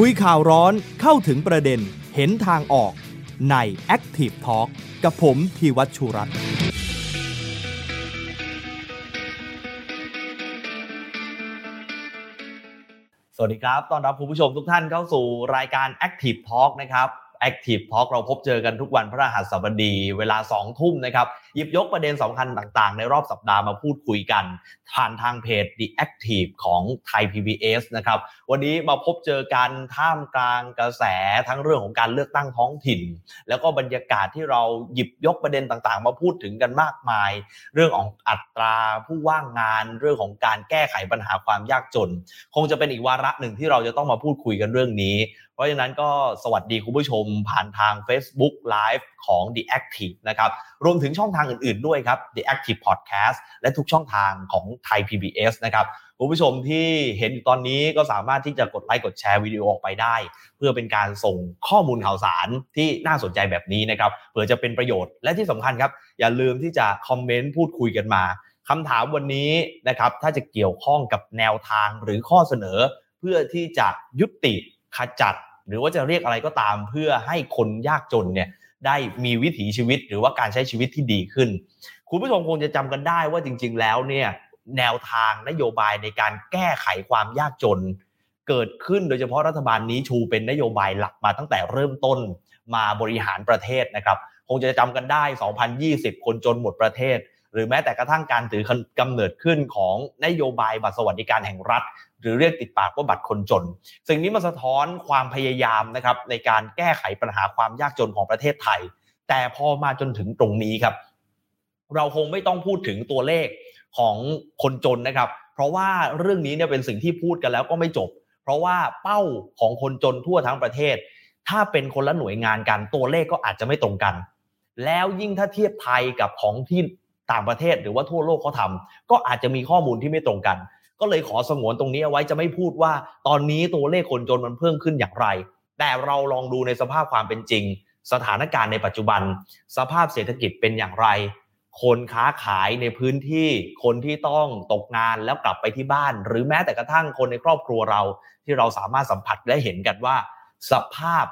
คุยข่าวร้อนเข้าถึงประเด็นเห็นทางออกใน Active Talk กับผมพีวัชชุรัตน์สวัสดีครับ ต้อนรับคุณผู้ชมทุกท่านเข้าสู่รายการ Active Talk นะครับ Active Talk เราพบเจอกันทุกวันพระรหัสบดี เวลา 2 ทุ่มนะครับหยิบยกประเด็นสำคัญต่างๆ ในรอบสัปดาห์มาพูดคุยกัน ผ่านทางเพจ The Active ของไทย PBS นะครับวันนี้มาพบเจอกันท่ามกลางกระแสทั้งเรื่องของการเลือกตั้งท้องถิ่น แล้วก็บรรยากาศที่เราหยิบยกประเด็นต่างๆ มาพูดถึงกันมากมาย เรื่องของอัตราผู้ว่างงานเรื่องของการแก้ไขปัญหาความยากจน คงจะเป็นอีกวาระหนึ่งที่เราจะต้องมาพูดคุยกันเรื่องนี้ เพราะฉะนั้นก็สวัสดีคุณผู้ชมผ่านทาง Facebook Live ของ The Active นะครับ รวมถึงช่องทางอื่นๆด้วยครับ The Active Podcast และทุกช่องทางของไทย PBS นะครับคุณผู้ชมที่เห็นอยู่ตอนนี้ก็สามารถที่จะกดไลค์กดแชร์วิดีโอออกไปได้ เพื่อเป็นการส่งข้อมูลข่าวสารที่น่าสนใจแบบนี้นะครับเผื่อจะเป็นประโยชน์และที่สำคัญครับ อย่าลืมที่จะคอมเมนต์พูดคุยกันมาคำถามวันนี้นะครับถ้าจะเกี่ยวข้องกับแนวทางหรือข้อเสนอ เพื่อที่จะยุติ ขจัด หรือว่าจะเรียกอะไรก็ตามเพื่อให้คนยากจนเนี่ยได้มีวิถีชีวิตหรือว่าการใช้ชีวิตที่ดีขึ้น คุณผู้ชมคงจะจำกันได้ว่าจริง ๆ แล้วเนี่ยแนวทางนโยบายในการแก้ไขความยากจน เกิดขึ้นโดยเฉพาะรัฐบาลนี้ชูเป็นนโยบายหลักมาตั้งแต่เริ่มต้นมาบริหารประเทศนะครับ คงจะจำกันได้ 2020 คนจนหมดประเทศ รือแม้แต่กระทั่งการถือกำเนิดขึ้นของนโยบายบัตรสวัสดิการแห่งรัฐ หรือเรียกติดปากว่าบัตรคนจน สิ่งนี้มาสะท้อนความพยายามนะครับในการแก้ไขปัญหาความยากจนของประเทศไทย แต่พอมาจนถึงตรงนี้ครับ เราคงไม่ต้องพูดถึงตัวเลขของคนจนนะครับ เพราะว่าเรื่องนี้เนี่ยเป็นสิ่งที่พูดกันแล้วก็ไม่จบ เพราะว่าเป้าของคนจนทั่วทั้งประเทศ ถ้าเป็นคนละหน่วยงานกันตัวเลขก็อาจจะไม่ตรงกัน แล้วยิ่งถ้าเทียบไทยกับของที่ ต่างประเทศหรือว่าทั่วโลกเขาทำก็อาจจะมีข้อมูลที่ไม่ตรงกัน ก็เลยขอสงวนตรงนี้เอาไว้จะไม่พูดว่า ตอนนี้ตัวเลขคนจนมันเพิ่มขึ้นอย่างไร แต่เราลองดูในสภาพความเป็นจริง สถานการณ์ในปัจจุบัน สภาพเศรษฐกิจเป็นอย่างไร คนค้าขายในพื้นที่ คนที่ต้องตกงานแล้วกลับไปที่บ้าน หรือแม้แต่กระทั่งคนในครอบครัวเรา ที่เราสามารถสัมผัสและเห็นกันว่า สภาพ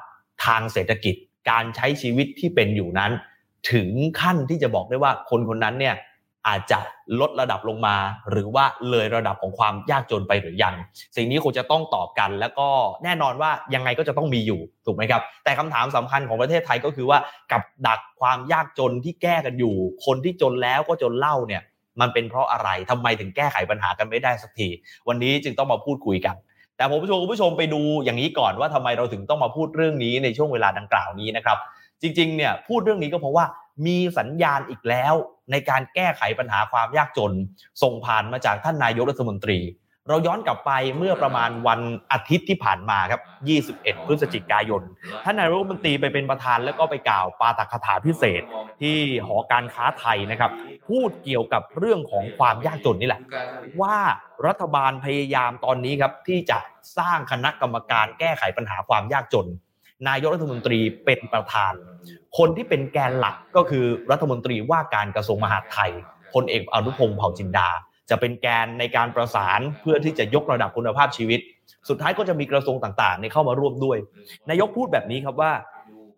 ทางเศรษฐกิจการใช้ชีวิตที่เป็นอยู่นั้น ถึงขั้นที่จะบอกได้ว่าคนคนนั้นเนี่ยอาจจะลดระดับลงมา หรือว่าเลยระดับของความยากจนไปหรือยัง สิ่งนี้คงจะต้องตอบกัน แล้วก็แน่นอนว่ายังไงก็จะต้องมีอยู่ถูกไหมครับ แต่คำถามสำคัญของประเทศไทยก็คือว่ากับดักความยากจนที่แก้กันอยู่ คนที่จนแล้วก็จนเล่าเนี่ยมันเป็นเพราะอะไรทำไมถึงแก้ไขปัญหากันไม่ได้สักที วันนี้จึงต้องมาพูดคุยกัน แต่ผมชวนคุณผู้ชมไปดูอย่างนี้ก่อนว่าทำไมเราถึงต้องมาพูดเรื่องนี้ในช่วงเวลาดังกล่าวนี้นะครับ จริงๆเนี่ยพูดเรื่องนี้ก็เพราะว่ามีสัญญาณอีกแล้วในการแก้ไขปัญหาความยากจน ส่งผ่านมาจากท่านนายกรัฐมนตรี เราย้อนกลับไปเมื่อประมาณวันอาทิตย์ที่ผ่านมาครับ 21 พฤศจิกายน ท่านนายกรัฐมนตรีไปเป็นประธานแล้วก็ไปกล่าวปาฐกถาพิเศษที่หอการค้าไทยนะครับ พูดเกี่ยวกับเรื่องของความยากจนนี่แหละ ว่ารัฐบาลพยายามตอนนี้ครับที่จะสร้างคณะกรรมการแก้ไขปัญหาความยากจน นายกรัฐมนตรีเป็นประธาน คนที่เป็นแกนหลักก็คือรัฐมนตรีว่าการกระทรวงมหาดไทยพลเอกอนุพงศ์เผ่าจินดา จะเป็นแกนในการประสานเพื่อที่จะยกระดับคุณภาพชีวิต สุดท้ายก็จะมีกระทรวงต่างๆเข้ามาร่วมด้วย นายกพูดแบบนี้ครับว่า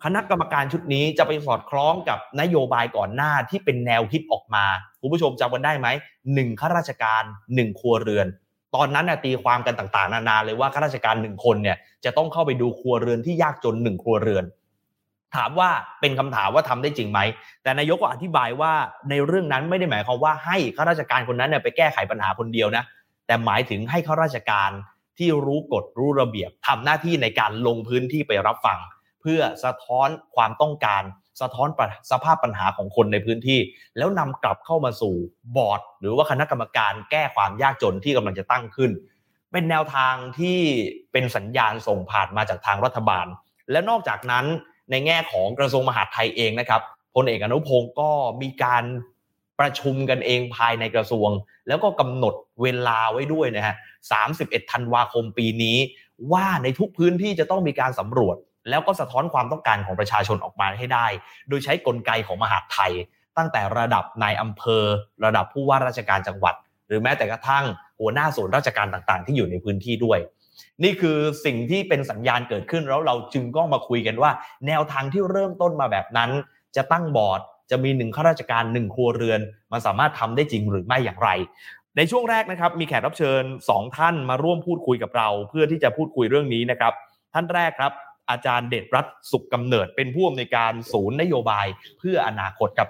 คณะกรรมการชุดนี้จะไปสอดคล้องกับนโยบายก่อนหน้าที่เป็นแนวคิดออกมาคุณผู้ชมจำกันได้ไหมหนึ่งข้าราชการหนึ่งครัวเรือน ตอนนั้นน่ะตีความกันต่างๆ นานาเลยว่าข้าราชการหนึ่งคนเนี่ยจะต้องเข้าไปดูครัวเรือนที่ยากจนหนึ่งครัวเรือน ถามว่าเป็นคำถามว่าทำได้จริงไหม แต่นายกก็อธิบายว่าในเรื่องนั้นไม่ได้หมายความว่าให้ข้าราชการคนนั้นเนี่ยไปแก้ไขปัญหาคนเดียวนะแต่หมายถึงให้ข้าราชการที่รู้กฎรู้ระเบียบทำหน้าที่ในการลงพื้นที่ไปรับฟัง เพื่อสะท้อนความต้องการ สะท้อนสภาพปัญหาของคนในพื้นที่ แล้วนำกลับเข้ามาสู่บอร์ด หรือว่าคณะกรรมการแก้ความยากจนที่กำลังจะตั้งขึ้น เป็นแนวทางที่เป็นสัญญาณส่งผ่านมาจากทางรัฐบาล และนอกจากนั้นในแง่ของกระทรวงมหาดไทยเองนะครับพลเอกอนุพงศ์ก็มีการประชุมกันเองภายในกระทรวง แล้วก็กำหนดเวลาไว้ด้วยนะฮะ 31 ธันวาคมปีนี้ ว่าในทุกพื้นที่จะต้องมีการสำรวจ แล้วก็สะท้อนความต้องการของประชาชนออกมาให้ได้ โดยใช้กลไกของมหาดไทย ตั้งแต่ระดับนายอำเภอ ระดับผู้ว่าราชการจังหวัด หรือแม้แต่กระทั่งหัวหน้าส่วนราชการต่างๆ ที่อยู่ในพื้นที่ด้วย นี่คือสิ่งที่เป็นสัญญาณเกิดขึ้นแล้วเราจึงก็มาคุยกันว่า แนวทางที่เริ่มต้นมาแบบนั้น จะตั้งบอร์ดจะมีหนึ่งข้าราชการหนึ่งครัวเรือน มันสามารถทำได้จริงหรือไม่อย่างไร ในช่วงแรกนะครับ มีแขกรับเชิญ 2 ท่านมาร่วมพูดคุยกับเรา เพื่อที่จะพูดคุยเรื่องนี้นะครับ ท่านแรกครับ อาจารย์เดชรัตน์สุขกำเนิด เป็นผู้อำนวยการศูนย์นโยบายเพื่ออนาคตครับ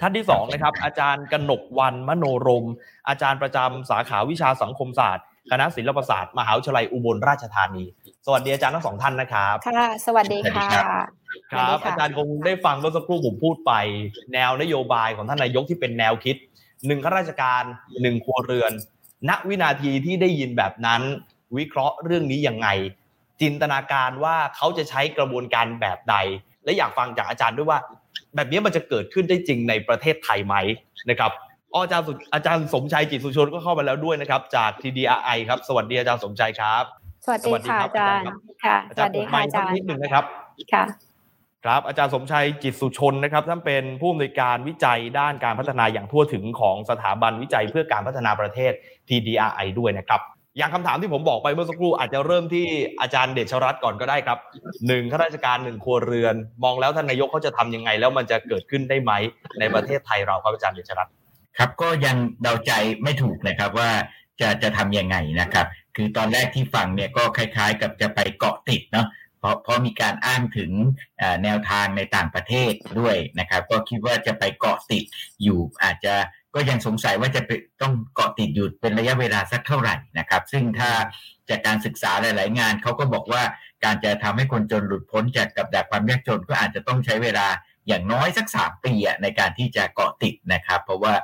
ท่านที่สองนะครับ อาจารย์กนกวันมโนรม อาจารย์ประจำสาขาวิชาสังคมศาสตร์คณะศิลปศาสตร์มหาวิทยาลัยอุบลราชธานี สวัสดีอาจารย์ทั้งสองท่านนะครับค่ะสวัสดีค่ะครับอาจารย์คงได้ฟังเมื่อสักครู่ผมพูดไป แนวนโยบายของท่านนายกที่เป็นแนวคิดหนึ่งข้าราชการหนึ่งครัวเรือน ณวินาทีที่ได้ยินแบบนั้น วิเคราะห์เรื่องนี้ยังไง จินตนาการว่าเขาจะใช้กระบวนการแบบใด และอยากฟังจากอาจารย์ด้วยว่า แบบนี้มันจะเกิดขึ้นได้จริงในประเทศไทยไหมนะครับอ๋ออาจารย์สุอาจารย์สมชัยจิตสุชนก็เข้ามาแล้วด้วยนะครับ จาก TDRI ครับ สวัสดีอาจารย์สมชัยครับ สวัสดีค่ะอาจารย์ค่ะอาสจารวัย์สดีผมค่ะไม่อาจารย์นิดหนึ่งนะครับค่ะครับอาจารย์สมชัยจิตสุชนนะครับท่านเป็นผู้อำนวยการวิจัยด้านการพัฒนาอย่างทั่วถึงของสถาบันวิจัยเพื่อการพัฒนาประเทศ TDRI ด้วยนะครับ อย่างคำถามที่ผมบอกไปเมื่อสักครู่อาจจะเริ่มที่อาจารย์เดชรัตน์ก่อนก็ได้ครับหนึ่งข้าราชการหนึ่งครัวเรือน มองแล้วท่านนายกเขาจะทำยังไง แล้วมันจะเกิดขึ้นได้ไหมในประเทศไทยเราครับอาจารย์เดชรัตน์ครับก็ยังเดาใจไม่ถูกนะครับว่าจะจะทำยังไงนะครับ คือตอนแรกที่ฟังเนี่ยก็คล้าย ๆ กับจะไปเกาะติดเนาะเพราะเพราะมีการอ้างถึงแนวทางในต่างประเทศด้วยนะครับ ก็คิดว่าจะไปเกาะติดอยู่อาจจะ ก็ยังสงสัยว่าจะต้องเกาะติดอยู่เป็นระยะเวลาสักเท่าไหร่นะครับ ซึ่งถ้าจากการศึกษาหลาย ๆ งานเขาก็บอกว่าการจะทำให้คนจนหลุดพ้นจากกับดักความยากจนก็อาจจะต้องใช้เวลาอย่างน้อยสักสามปีในการที่จะเกาะติดนะครับ เพราะว่า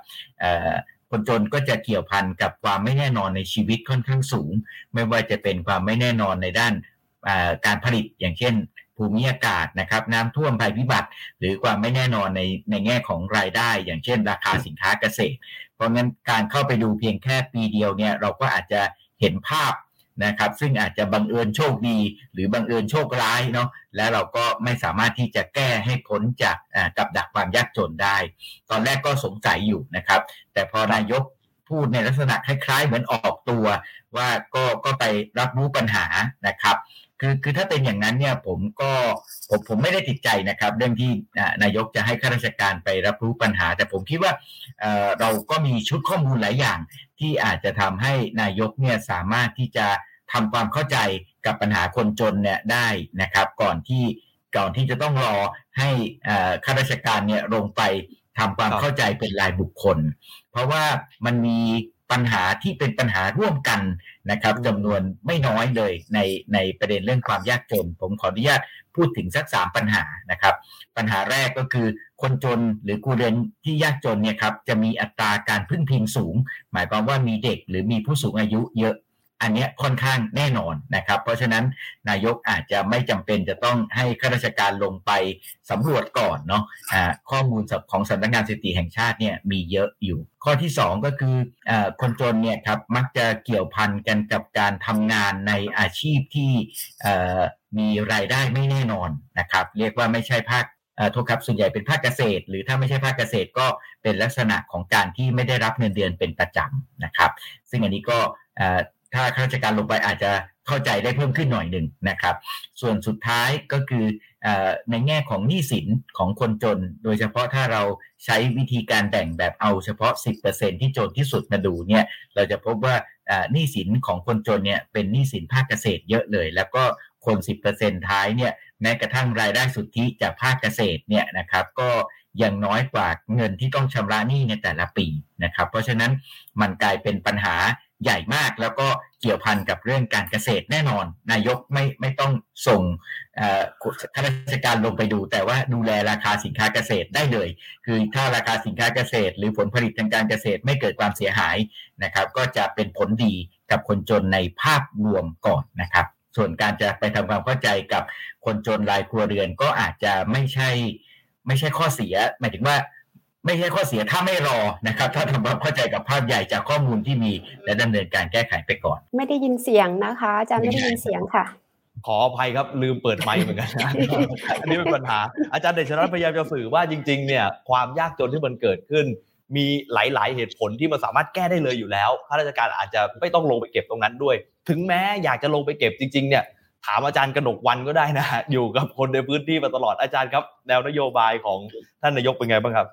คนจนก็จะเกี่ยวพันกับความไม่แน่นอนในชีวิตค่อนข้างสูง ไม่ว่าจะเป็นความไม่แน่นอนในด้านการผลิตอย่างเช่น ภูมิอากาศนะครับน้ำท่วมภัยพิบัติ หรือความไม่แน่นอนในในแง่ของรายได้ อย่างเช่น ราคาสินค้าเกษตร เพราะงั้นการเข้าไปดูเพียงแค่ปีเดียวเนี่ยเราก็อาจจะเห็นภาพนะครับซึ่งอาจจะบังเอิญโชคดี หรือบังเอิญโชคร้ายเนาะและเราก็ไม่สามารถที่จะแก้ให้พ้นจากกับดักความยากจนได้ ตอนแรกก็สงสัยอยู่นะครับ แต่พอนายกพูดในลักษณะคล้าย ๆ เหมือนออกตัว ว่าก็ก็ไปรับรู้ปัญหานะครับ คือคือถ้าเป็นอย่างนั้นเนี่ยผมก็ผมผมไม่ได้ติดใจนะครับ เรื่องที่นายกจะให้ข้าราชการไปรับรู้ปัญหา แต่ผมคิดว่าเราก็มีชุดข้อมูลหลายอย่าง ที่อาจจะทำให้นายกเนี่ยสามารถที่จะทำความเข้าใจกับปัญหาคนจนเนี่ยได้นะครับ ก่อนที่ก่อนที่จะต้องรอให้ข้าราชการเนี่ยลงไปทำความเข้าใจเป็นรายบุคคล เพราะว่ามันมี ปัญหาที่เป็นปัญหาร่วมกันนะครับจำนวนไม่น้อยเลยในในประเด็นเรื่องความยากจน ผมขออนุญาตพูดถึงสักสามปัญหานะครับ ปัญหาแรกก็คือคนจนหรือกูเรนที่ยากจนเนี่ยครับจะมีอัตราการพึ่งพิงสูง หมายความว่ามีเด็กหรือมีผู้สูงอายุเยอะ อันนี้ค่อนข้างแน่นอนนะครับ เพราะฉะนั้นนายกอาจจะไม่จำเป็นจะต้องให้ข้าราชการลงไปสำรวจก่อนเนาะะข้อมูลของสำนักงานสถิติแห่งชาติเนี่ยมีเยอะอยู่ ข้อที่ 2 ก็คืออคนจนเนี่ยครับมักจะเกี่ยวพันกันกับการทำงานในอาชีพที่มีรายได้ไม่แน่นอนนะครับ เรียกว่าไม่ใช่ภาคโทษครับส่วนใหญ่เป็นภาคเกษตร หรือถ้าไม่ใช่ภาคเกษตรก็เป็นลักษณะของการที่ไม่ได้รับเงินเดือนเป็นประจำนะครับ ซึ่งอันนี้ก็ ถ้าข้าราชการลงไปอาจจะเข้าใจได้เพิ่มขึ้นหน่อยหนึ่งนะครับ ส่วนสุดท้ายก็คือในแง่ของหนี้สินของคนจน โดยเฉพาะถ้าเราใช้วิธีการแบ่งแบบเอาเฉพาะ 10%ที่จนที่สุดมาดูเนี่ยเราจะพบว่าหนี้สินของคนจนเนี่ยเป็นหนี้สินภาคเกษตรเยอะเลย แล้วก็คน 10%ท้ายเนี่ยแม้กระทั่งรายได้สุทธิจากภาคเกษตรเนี่ยนะครับก็ยังน้อยกว่าเงินที่ต้องชำระหนี้ในแต่ละปีนะครับ เพราะฉะนั้นมันกลายเป็นปัญหา ใหญ่มากแล้วก็เกี่ยวพันกับเรื่องการเกษตรแน่นอน นายกไม่ไม่ต้องส่งข้าราชการลงไปดู แต่ว่าดูแลราคาสินค้าเกษตรได้เลย คือถ้าราคาสินค้าเกษตร หรือผลผลิตทางการเกษตรไม่เกิดความเสียหายนะครับ ก็จะเป็นผลดีกับคนจนในภาพรวมก่อนนะครับ ส่วนการจะไปทำความเข้าใจกับคนจนรายครัวเรือนก็อาจจะไม่ใช่ไม่ใช่ข้อเสีย หมายถึงว่า ไม่ใช่ข้อเสียถ้าไม่รอนะครับ ถ้าทำความเข้าใจกับภาพใหญ่จากข้อมูลที่มีและดำเนินการแก้ไขไปก่อน ไม่ได้ยินเสียงนะคะอาจารย์ไม่ได้ยินเสียงค่ะ ขออภัยครับลืมเปิดไมค์เหมือนกันอันนี้เป็นปัญหา อาจารย์เดชรัตน์พยายามจะสื่อว่าจริง ๆ เนี่ยความยากจนที่มันเกิดขึ้น มีหลาย ๆ เหตุผลที่มันสามารถแก้ได้เลยอยู่แล้วข้าราชการอาจจะไม่ต้องลงไปเก็บตรงนั้นด้วย ถึงแม้อยากจะลงไปเก็บจริง ๆ เนี่ยถามอาจารย์กระหนกวันก็ได้นะ อยู่กับคนในพื้นที่มาตลอดอาจารย์ครับ แนวนโยบายของท่านนายกเป็นไงบ้างครับ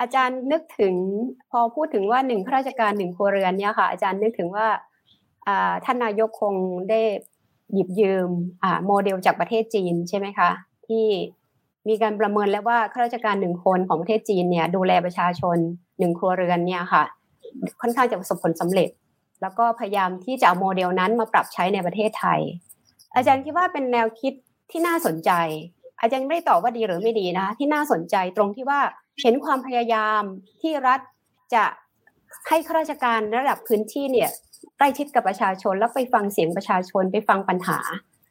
อาจารย์นึกถึงพอพูดถึงว่าหนึ่งข้าราชการหนึ่งครัวเรือนเนี่ยค่ะ อาจารย์นึกถึงว่าท่านนายกคงได้หยิบยืมโมเดลจากประเทศจีนใช่ไหมคะ ที่มีการประเมินแล้วว่าข้าราชการหนึ่งคนของประเทศจีนเนี่ย ดูแลประชาชนหนึ่งครัวเรือนเนี่ยค่ะ ค่อนข้างจะประสบผลสำเร็จ แล้วก็พยายามที่จะเอาโมเดลนั้นมาปรับใช้ในประเทศไทย อาจารย์คิดว่าเป็นแนวคิดที่น่าสนใจ อาจารย์ไม่ตอบว่าดีหรือไม่ดีนะคะที่น่าสนใจตรงที่ว่าเห็นความพยายามที่รัฐจะให้ข้าราชการระดับพื้นที่เนี่ยใกล้ชิดกับประชาชนแล้วไปฟังเสียงประชาชนไปฟังปัญหา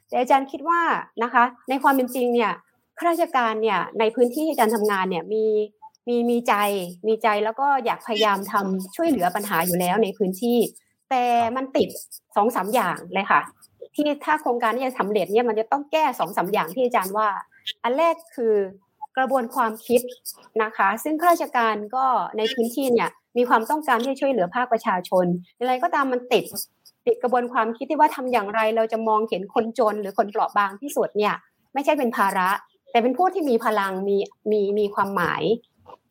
แต่อาจารย์คิดว่านะคะ ในความเป็นจริงเนี่ยข้าราชการเนี่ยในพื้นที่ที่อาจารย์ทำงานเนี่ยมีมีมีใจมีใจแล้วก็อยากพยายามทำช่วยเหลือปัญหาอยู่แล้วในพื้นที่ แต่มันติดสองสามอย่างเลยค่ะ ที่ถ้าโครงการนี้จะสำเร็จเนี่ยมันจะต้องแก้สองสาอย่างที่อาจารย์ว่า อันแรกคือกระบวนความคิดนะคะ ซึ่งข้าราชการก็ในพื้นที่เนี่ยมีความต้องการที่จะช่วยเหลือภาคประชาชนอะไรก็ตามมันติดติดกระบวนความคิดที่ว่าทำอย่างไรเราจะมองเห็นคนจนหรือคนเปราะบางที่สุดเนี่ย ไม่ใช่เป็นภาระ แต่เป็นผู้ที่มีพลังมีมีมีความหมาย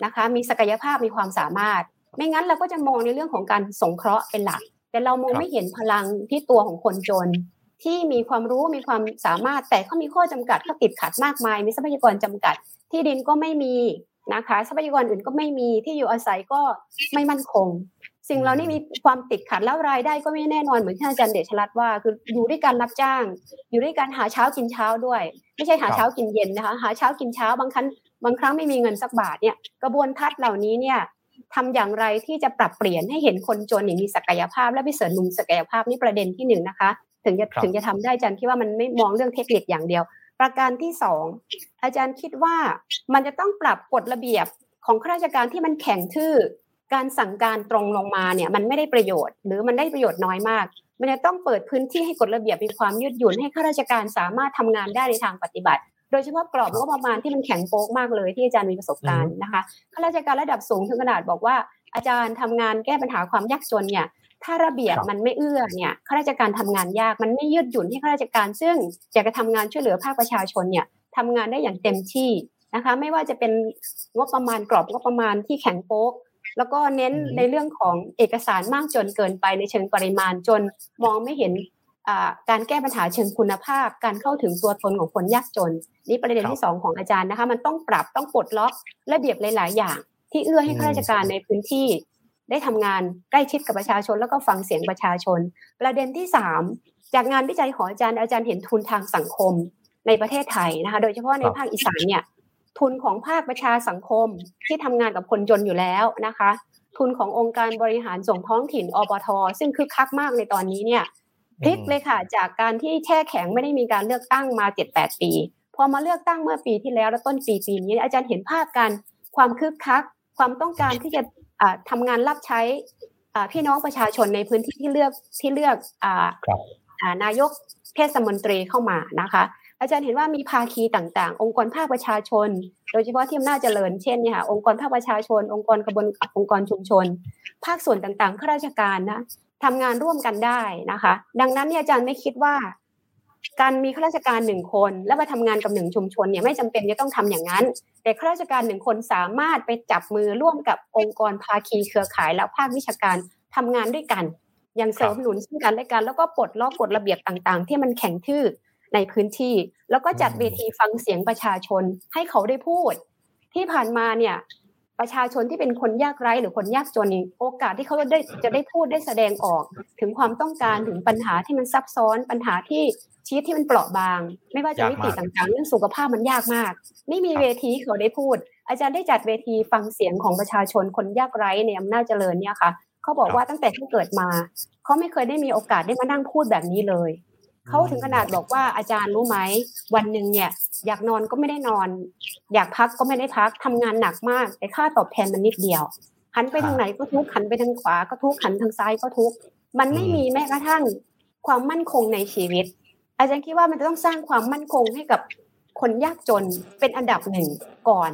นะคะ มีศักยภาพมีความสามารถ ไม่งั้นเราก็จะมองในเรื่องของการสงเคราะห์เป็นหลัก แต่เรามองไม่เห็นพลังที่ตัวของคนจน ที่มีความรู้มีความสามารถแต่เขามีข้อจำกัดเขาติดขัดมากมาย มีทรัพยากรจำกัด ที่ดินก็ไม่มีนะคะทรัพยากรอื่นก็ไม่มีที่อยู่อาศัยก็ไม่มั่นคง สิ่งเรานี่มีความติดขัดแล้วรายได้ก็ไม่แน่นอนเหมือนที่อาจารย์เดชรัตน์ว่าคืออยู่ด้วยการรับจ้าง อยู่ด้วยการหาเช้ากินเช้าด้วย ไม่ใช่หาเช้ากินเย็นนะคะหาเช้ากินเช้าบางครั้งบางครั้งไม่มีเงินสักบาทเนี่ยกระบวนทัศน์เหล่านี้เนี่ยทำอย่างไรที่จะปรับเปลี่ยนให้เห็นคนจนมีศักยภาพและไปเสริมนุมศักยภาพนี่ประเด็นที่หนึ่งนะคะ ถึงจะถึงจะทำได้อาจารย์คิดว่ามันไม่มองเรื่องเทคนิคอย่างเดียว ประการที่สองอาจารย์คิดว่ามันจะต้องปรับกฎระเบียบของข้าราชการที่มันแข็งทื่อ การสั่งการตรงลงมาเนี่ยมันไม่ได้ประโยชน์ หรือมันได้ประโยชน์น้อยมาก มันจะต้องเปิดพื้นที่ให้กฎระเบียบมีความยืดหยุ่นให้ข้าราชการสามารถทำงานได้ในทางปฏิบัติโดยเฉพาะกรอบงบประมาณที่มันแข็งโป๊กมากเลยที่อาจารย์มีประสบการณ์นะคะข้าราชการระดับสูงถึงขนาดบอกว่าอาจารย์ทำงานแก้ปัญหาความยากจนเนี่ย ถ้าระเบียบมันไม่เอื้อเนี่ยข้าราชการทำงานยากมันไม่ยืดหยุ่นให้ข้าราชการ ซึ่งอยากจะทำงานช่วยเหลือภาคประชาชนเนี่ยทำงานได้อย่างเต็มที่นะคะ ไม่ว่าจะเป็นงบประมาณกรอบงบประมาณที่แข็งโป๊กแล้วก็เน้นในเรื่องของเอกสารมากจนเกินไปในเชิงปริมาณจนมองไม่เห็นการแก้ปัญหาเชิงคุณภาพ การเข้าถึงตัวตนของคนยากจน นี่ประเด็นที่สองของอาจารย์นะคะ มันต้องปรับต้องปลดล็อกระเบียบหลาย ๆ อย่าง ที่เอื้อให้ข้าราชการในพื้นที่ ได้ทำงานใกล้ชิดกับประชาชน แล้วก็ฟังเสียงประชาชน ประเด็นที่สามจากงานวิจัยของอาจารย์อาจารย์เห็นทุนทางสังคมในประเทศไทยนะคะ โดยเฉพาะในภาคอีสานเนี่ยทุนของภาคประชาสังคมที่ทำงานกับคนจนอยู่แล้วนะคะ ทุนขององค์การบริหารส่งท้องถิ่นอปทซึ่งคือคักมากในตอนนี้เนี่ยพลิกเลยค่ะ จากการที่แช่แข็งไม่ได้มีการเลือกตั้งมาเจ็ดแปดปี พอมาเลือกตั้งเมื่อปีที่แล้วและต้นปีปีนี้ อาจารย์เห็นภาพการความคึกคัก ความต้องการที่จะ ทำงานรับใช้พี่น้องประชาชนในพื้นที่ที่เลือกที่เลือกนายกเทศมนตรีเข้ามานะคะ อาจารย์เห็นว่ามีภาคีต่างๆ องค์กรภาคประชาชน โดยเฉพาะที่อำนาจเจริญเช่นเนี่ยค่ะองค์กรภาคประชาชน องค์กรกระบวนองค์กรชุมชน ภาคส่วนต่างๆข้าราชการนะทำงานร่วมกันได้นะคะ ดังนั้นเนี่ยอาจารย์ไม่คิดว่า การมีข้าราชการหนึ่งคน และมาทำงานกับหนึ่งชุมชนเนี่ยไม่จำเป็นจะต้องทำอย่างนั้น แต่ข้าราชการหนึ่งคนสามารถไปจับมือร่วมกับองค์กรภาคีเครือข่ายแล้วภาควิชาการทำงานด้วยกันอย่างเสริมหนุนซึ่งกันและกัน แล้วก็ปลดล็อกกฎระเบียบต่างๆ ที่มันแข็งทื่อในพื้นที่ แล้วก็จัดเวทีฟังเสียงประชาชนให้เขาได้พูด ที่ผ่านมาเนี่ย ประชาชนที่เป็นคนยากไร้หรือคนยากจนโอกาสที่เขาได้จะได้พูดได้แสดงออก ถึงความต้องการถึงปัญหาที่มันซับซ้อนปัญหาที่ชีวิตที่มันเปราะบาง ไม่ว่าจะมิติต่างๆ เรื่องสุขภาพมันยากมากไม่มีเวทีเขาได้พูด อาจารย์ได้จัดเวทีฟังเสียงของประชาชนคนยากไร้ในอำนาจเจริญเนี่ยค่ะเขาบอกว่าตั้งแต่ที่เกิดมาเขาไม่เคยได้มีโอกาสได้มานั่งพูดแบบนี้เลย เขาถึงขนาดบอกว่าอาจารย์รู้ไหมวันหนึ่งเนี่ยอยากนอนก็ไม่ได้นอน อยากพักก็ไม่ได้พักทำงานหนักมากแต่ค่าตอบแทนมันนิดเดียว หันไปทางไหนก็ทุกหันไปทางขวาก็ทุกหันทางซ้ายก็ทุกมันไม่มีแม้กระทั่งความมั่นคงในชีวิต อาจารย์คิดว่ามันจะต้องสร้างความมั่นคงให้กับคนยากจนเป็นอันดับหนึ่งก่อน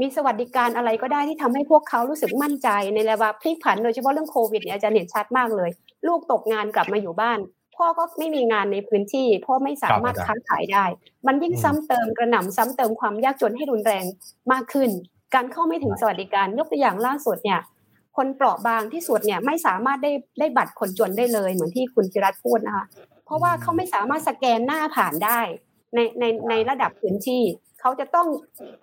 มีสวัสดิการอะไรก็ได้ที่ทำให้พวกเขารู้สึกมั่นใจในระดับพลิกผันโดยเฉพาะเรื่องโควิดเนี่ยอาจารย์เห็นชัดมากเลย ลูกตกงานกลับมาอยู่บ้าน พ่อก็ไม่มีงานในพื้นที่ พ่อไม่สามารถค้าขายได้ มันยิ่งซ้ำเติมกระหน่ำซ้ำเติมความยากจนให้รุนแรงมากขึ้น การเข้าไม่ถึงสวัสดิการยกตัวอย่างล่าสุดเนี่ยคนเปราะบางที่สุดเนี่ยไม่สามารถได้ได้บัตรคนจนได้เลยเหมือนที่คุณจิรัตพูดนะคะเพราะว่าเขาไม่สามารถสแกนหน้าผ่านได้ในในในระดับพื้นที่ เขาจะต้อง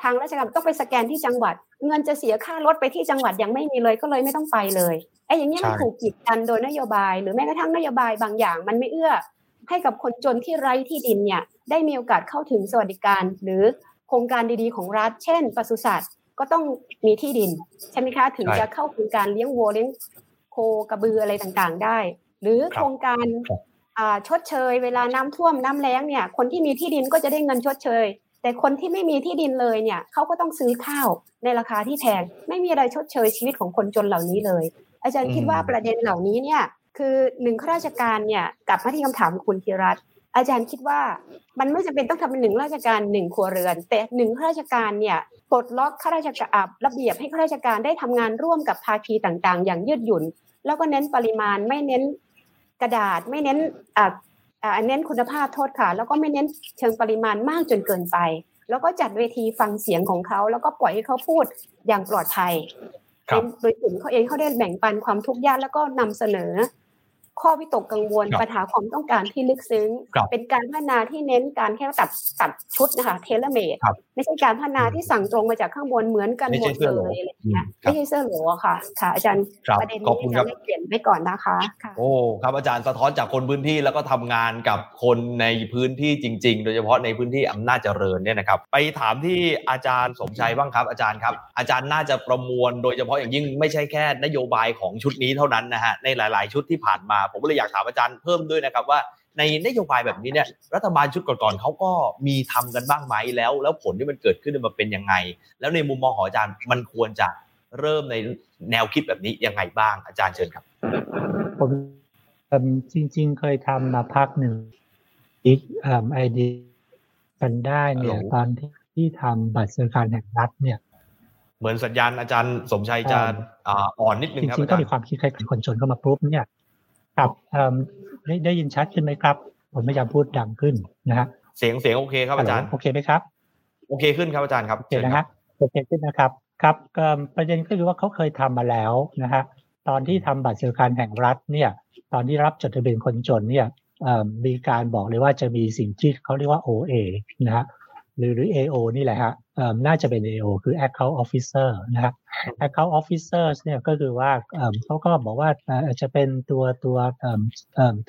ทางราชการต้องไปสแกนที่จังหวัด เงินจะเสียค่ารถไปที่จังหวัดยังไม่มีเลยก็เลยไม่ต้องไปเลยไอ้อย่างนี้มันถูกกีดกันโดยนโยบาย หรือแม้กระทั่งนโยบายบางอย่าง มันไม่เอื้อ ให้กับคนจนที่ไร้ที่ดินเนี่ยได้มีโอกาสเข้าถึงสวัสดิการ หรือโครงการดีๆของรัฐ เช่นปศุสัตว์ก็ต้องมีที่ดินใช่ไหมคะถึงจะเข้าโครงการเลี้ยงวัวเลี้ยงโคกระบืออะไรต่างๆได้ หรือโครงการชดเชย เวลาน้ำท่วมน้ำแล้งเนี่ยคนที่มีที่ดินก็จะได้เงินชดเชย แต่คนที่ไม่มีที่ดินเลยเนี่ยเขาก็ต้องซื้อข้าวในราคาที่แพงไม่มีอะไรชดเชยชีวิตของคนจนเหล่านี้เลย อาจารย์คิดว่าประเด็นเหล่านี้เนี่ยคือหนึ่งข้าราชการเนี่ยกลับมาที่คำถามคุณธีรัตน์อาจารย์คิดว่ามันไม่จำเป็นต้องทำเป็นหนึ่งราชการหนึ่งครัวเรือน แต่หนึ่งข้าราชการเนี่ยปลดล็อกข้าราชการระเบียบให้ข้าราชการได้ทำงานร่วมกับภาคีต่างๆ อย่างยืดหยุ่น แล้วก็เน้นปริมาณไม่เน้นกระดาษไม่เน้นอ่าอ่า เน้นคุณภาพโทษค่ะ แล้วก็ไม่เน้นเชิงปริมาณมากจนเกินไป แล้วก็จัดเวทีฟังเสียงของเขา แล้วก็ปล่อยให้เขาพูดอย่างปลอดภัยโดยกลุ่มเขาเองเขาได้แบ่งปันความทุกข์ยากแล้วก็นำเสนอ ข้อวิตกกังวลปัญหาความต้องการที่ลึกซึ้ง เป็นการพัฒนาที่เน้นการแค่ตัดตัดชุดนะคะเทเลเมดไม่ใช่การพัฒนาที่สั่งตรงมาจากข้างบนเหมือนกันหมดเลยอะไรเงี้ยไม่ใช่เสื้อหลวค่ะ ค่ะ อาจารย์ประเด็นนี้อาจารย์ได้เปลี่ยนไว้ก่อนนะคะโอ้ครับอาจารย์สะท้อนจากคนพื้นที่แล้วก็ทำงานกับคนในพื้นที่จริง ๆ โดยเฉพาะในพื้นที่อำนาจเจริญเนี่ยนะครับไปถามที่อาจารย์สมชัยบ้างครับ อาจารย์ครับ อาจารย์น่าจะประมวล โดยเฉพาะอย่างยิ่งไม่ใช่แค่นโยบายของชุดนี้เท่านั้นนะฮะในหลาย ๆ ชุดที่ผ่านมาผมเลยอยากถามอาจารย์เพิ่มด้วยนะครับว่าในนโยบายแบบนี้เนี่ยรัฐบาลชุดก่อนๆเขาก็มีทำกันบ้างไหมแล้ว แล้วผลที่มันเกิดขึ้นมันเป็นยังไง แล้วในมุมมองของอาจารย์มันควรจะเริ่มในแนวคิดแบบนี้ยังไงบ้างอาจารย์เชิญครับผมจริง ๆ เคยทำมาพักหนึ่งอีกไอเดียกันได้เนี่ยตอนที่ที่ทำบัตรสวัสดิการแห่งรัฐเนี่ย เหมือนสัญญาณอาจารย์สมชัยจะอ่อนนิดนึงครับจริงๆก็มีความคิดคล้ายๆคนชนเข้ามาปุ๊บเนี่ย ครับได้ได้ยินชัดขึ้นไหมครับ ผมพยายามพูดดังขึ้นนะฮะเสียงเสียงโอเคครับอาจารย์โอเคไหมครับ โอเคขึ้นครับอาจารย์ครับโอเคนะฮะโอเคขึ้นนะครับครับประเด็นก็คือว่าเขาเคยทำมาแล้วนะฮะตอนที่ทำบัตรสวัสดิการแห่งรัฐเนี่ย ตอนที่รับจดทะเบียนคนจนเนี่ยมีการบอกเลยว่าจะมีสิ่งที่เขาเรียกว่า OA นะฮะหรือหรือ AO นี่แหละฮะ น่าจะเป็น AO คือ Account Officer นะฮะ Account Officers เนี่ยก็คือว่าเขาก็บอกว่าจะเป็นตัวตัว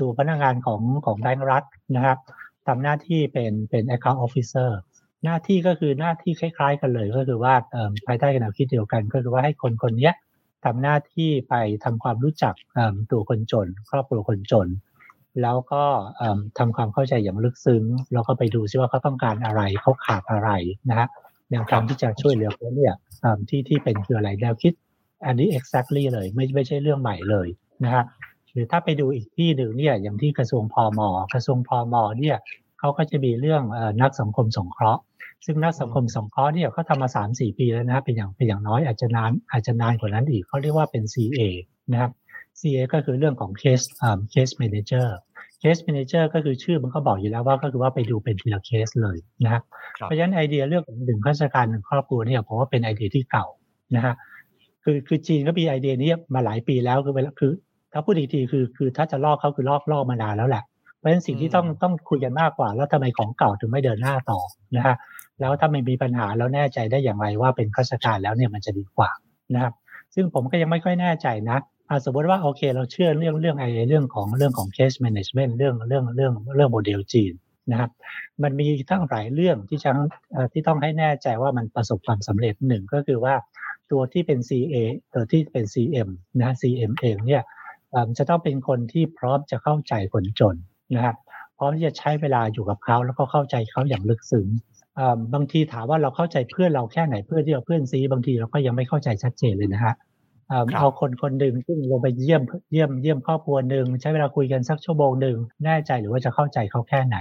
ตัวพนักงานของของแบงก์รัฐนะครับทำหน้าที่เป็นเป็น Account Officer หน้าที่ก็คือหน้าที่คล้าย ๆ กันเลยก็คือว่าภายใต้แนวคิดเดียวกัน ก็คือว่าให้คนคนนี้ทำหน้าที่ไปทำความรู้จักตัวคนจน ครอบครัวคนจน แล้วก็ทำความเข้าใจอย่างลึกซึ้ง แล้วก็ไปดูซิว่าเขาต้องการอะไรเขาขาดอะไรนะฮะ แนวทางที่จะช่วยเหลือเขาเนี่ยที่ที่เป็นคืออะไรแนวคิดอันนี้ exactly เลยไม่ไม่ใช่เรื่องใหม่เลยนะฮะหรือถ้าไปดูอีกที่หนึ่งเนี่ยอย่างที่กระทรวงพอมกระทรวงพอมเนี่ยเขาก็จะมีเรื่องนักสังคมสงเคราะห์ ซึ่งนักสังคมสงเคราะห์เนี่ยเขาทำมาสามสี่ปีแล้วนะเป็นอย่างเป็นอย่างน้อยอาจจะนานอาจจะนานกว่านั้นอีกเขาเรียกว่าเป็น CA นะครับ CA ก็คือเรื่องของ case case manager เคส m ม n a g e r ก็คือชื่อมันก็บอกอยู่แล้วว่าก็คือว่าไปดูเป็นทีละเคสเลยนะฮะเพราะฉะนั้นไอเดียเรื่องหนึ่งข้าราชการหนึ่งครอบครัวเนี่ยผมว่าเป็นไอเดียที่เก่านะฮะคือคือจีนก็มีไอเดียนี้มาหลายปีแล้วคือเวลาคือ ถ้าพูดอีกทีคือคือถ้าจะลอกเขาคือลอกลอกมานานแล้วแหละเพราะฉะนั้นสิ่งที่ต้องต้องคุยกันมากกว่า แล้วทำไมของเก่าถึงไม่เดินหน้าต่อนะฮะแล้วถ้าไม่มีปัญหาแล้วแน่ใจได้อย่างไรว่าเป็นข้าราชการแล้วเนี่ยมันจะดีกว่านะครับซึ่งผมก็ยังไม่ค่อยแน่ใจนะ อ่าสมมติว่าโอเค เราเชื่อเรื่องเรื่องไอเรื่องของเรื่องของ case management เรื่องเรื่องเรื่องเรื่องโมเดลจีนนะครับ มันมีทั้งหลายเรื่องที่จะที่ต้องให้แน่ใจว่ามันประสบความสำเร็จหนึ่งก็คือว่าตัวที่เป็น CA ตัวที่เป็น CM นะ CM เองเนี่ยจะต้องเป็นคนที่พร้อมจะเข้าใจคนจนนะครับพร้อมที่จะใช้เวลาอยู่กับเขาแล้วก็เข้าใจเขาอย่างลึกซึ้งบางทีถามว่าเราเข้าใจเพื่อนเราแค่ไหนเพื่อนที่เราเพื่อนซีบางทีเราก็ยังไม่เข้าใจชัดเจนเลยนะฮะ เอาคนคนหนึ่งซึ่งลงไปเยี่ยมเยี่ยมเยี่ยมครอบครัวหนึ่งใช้เวลาคุยกันสักชั่วโมงหนึ่งแน่ใจหรือว่าจะเข้าใจเขาแค่ไหน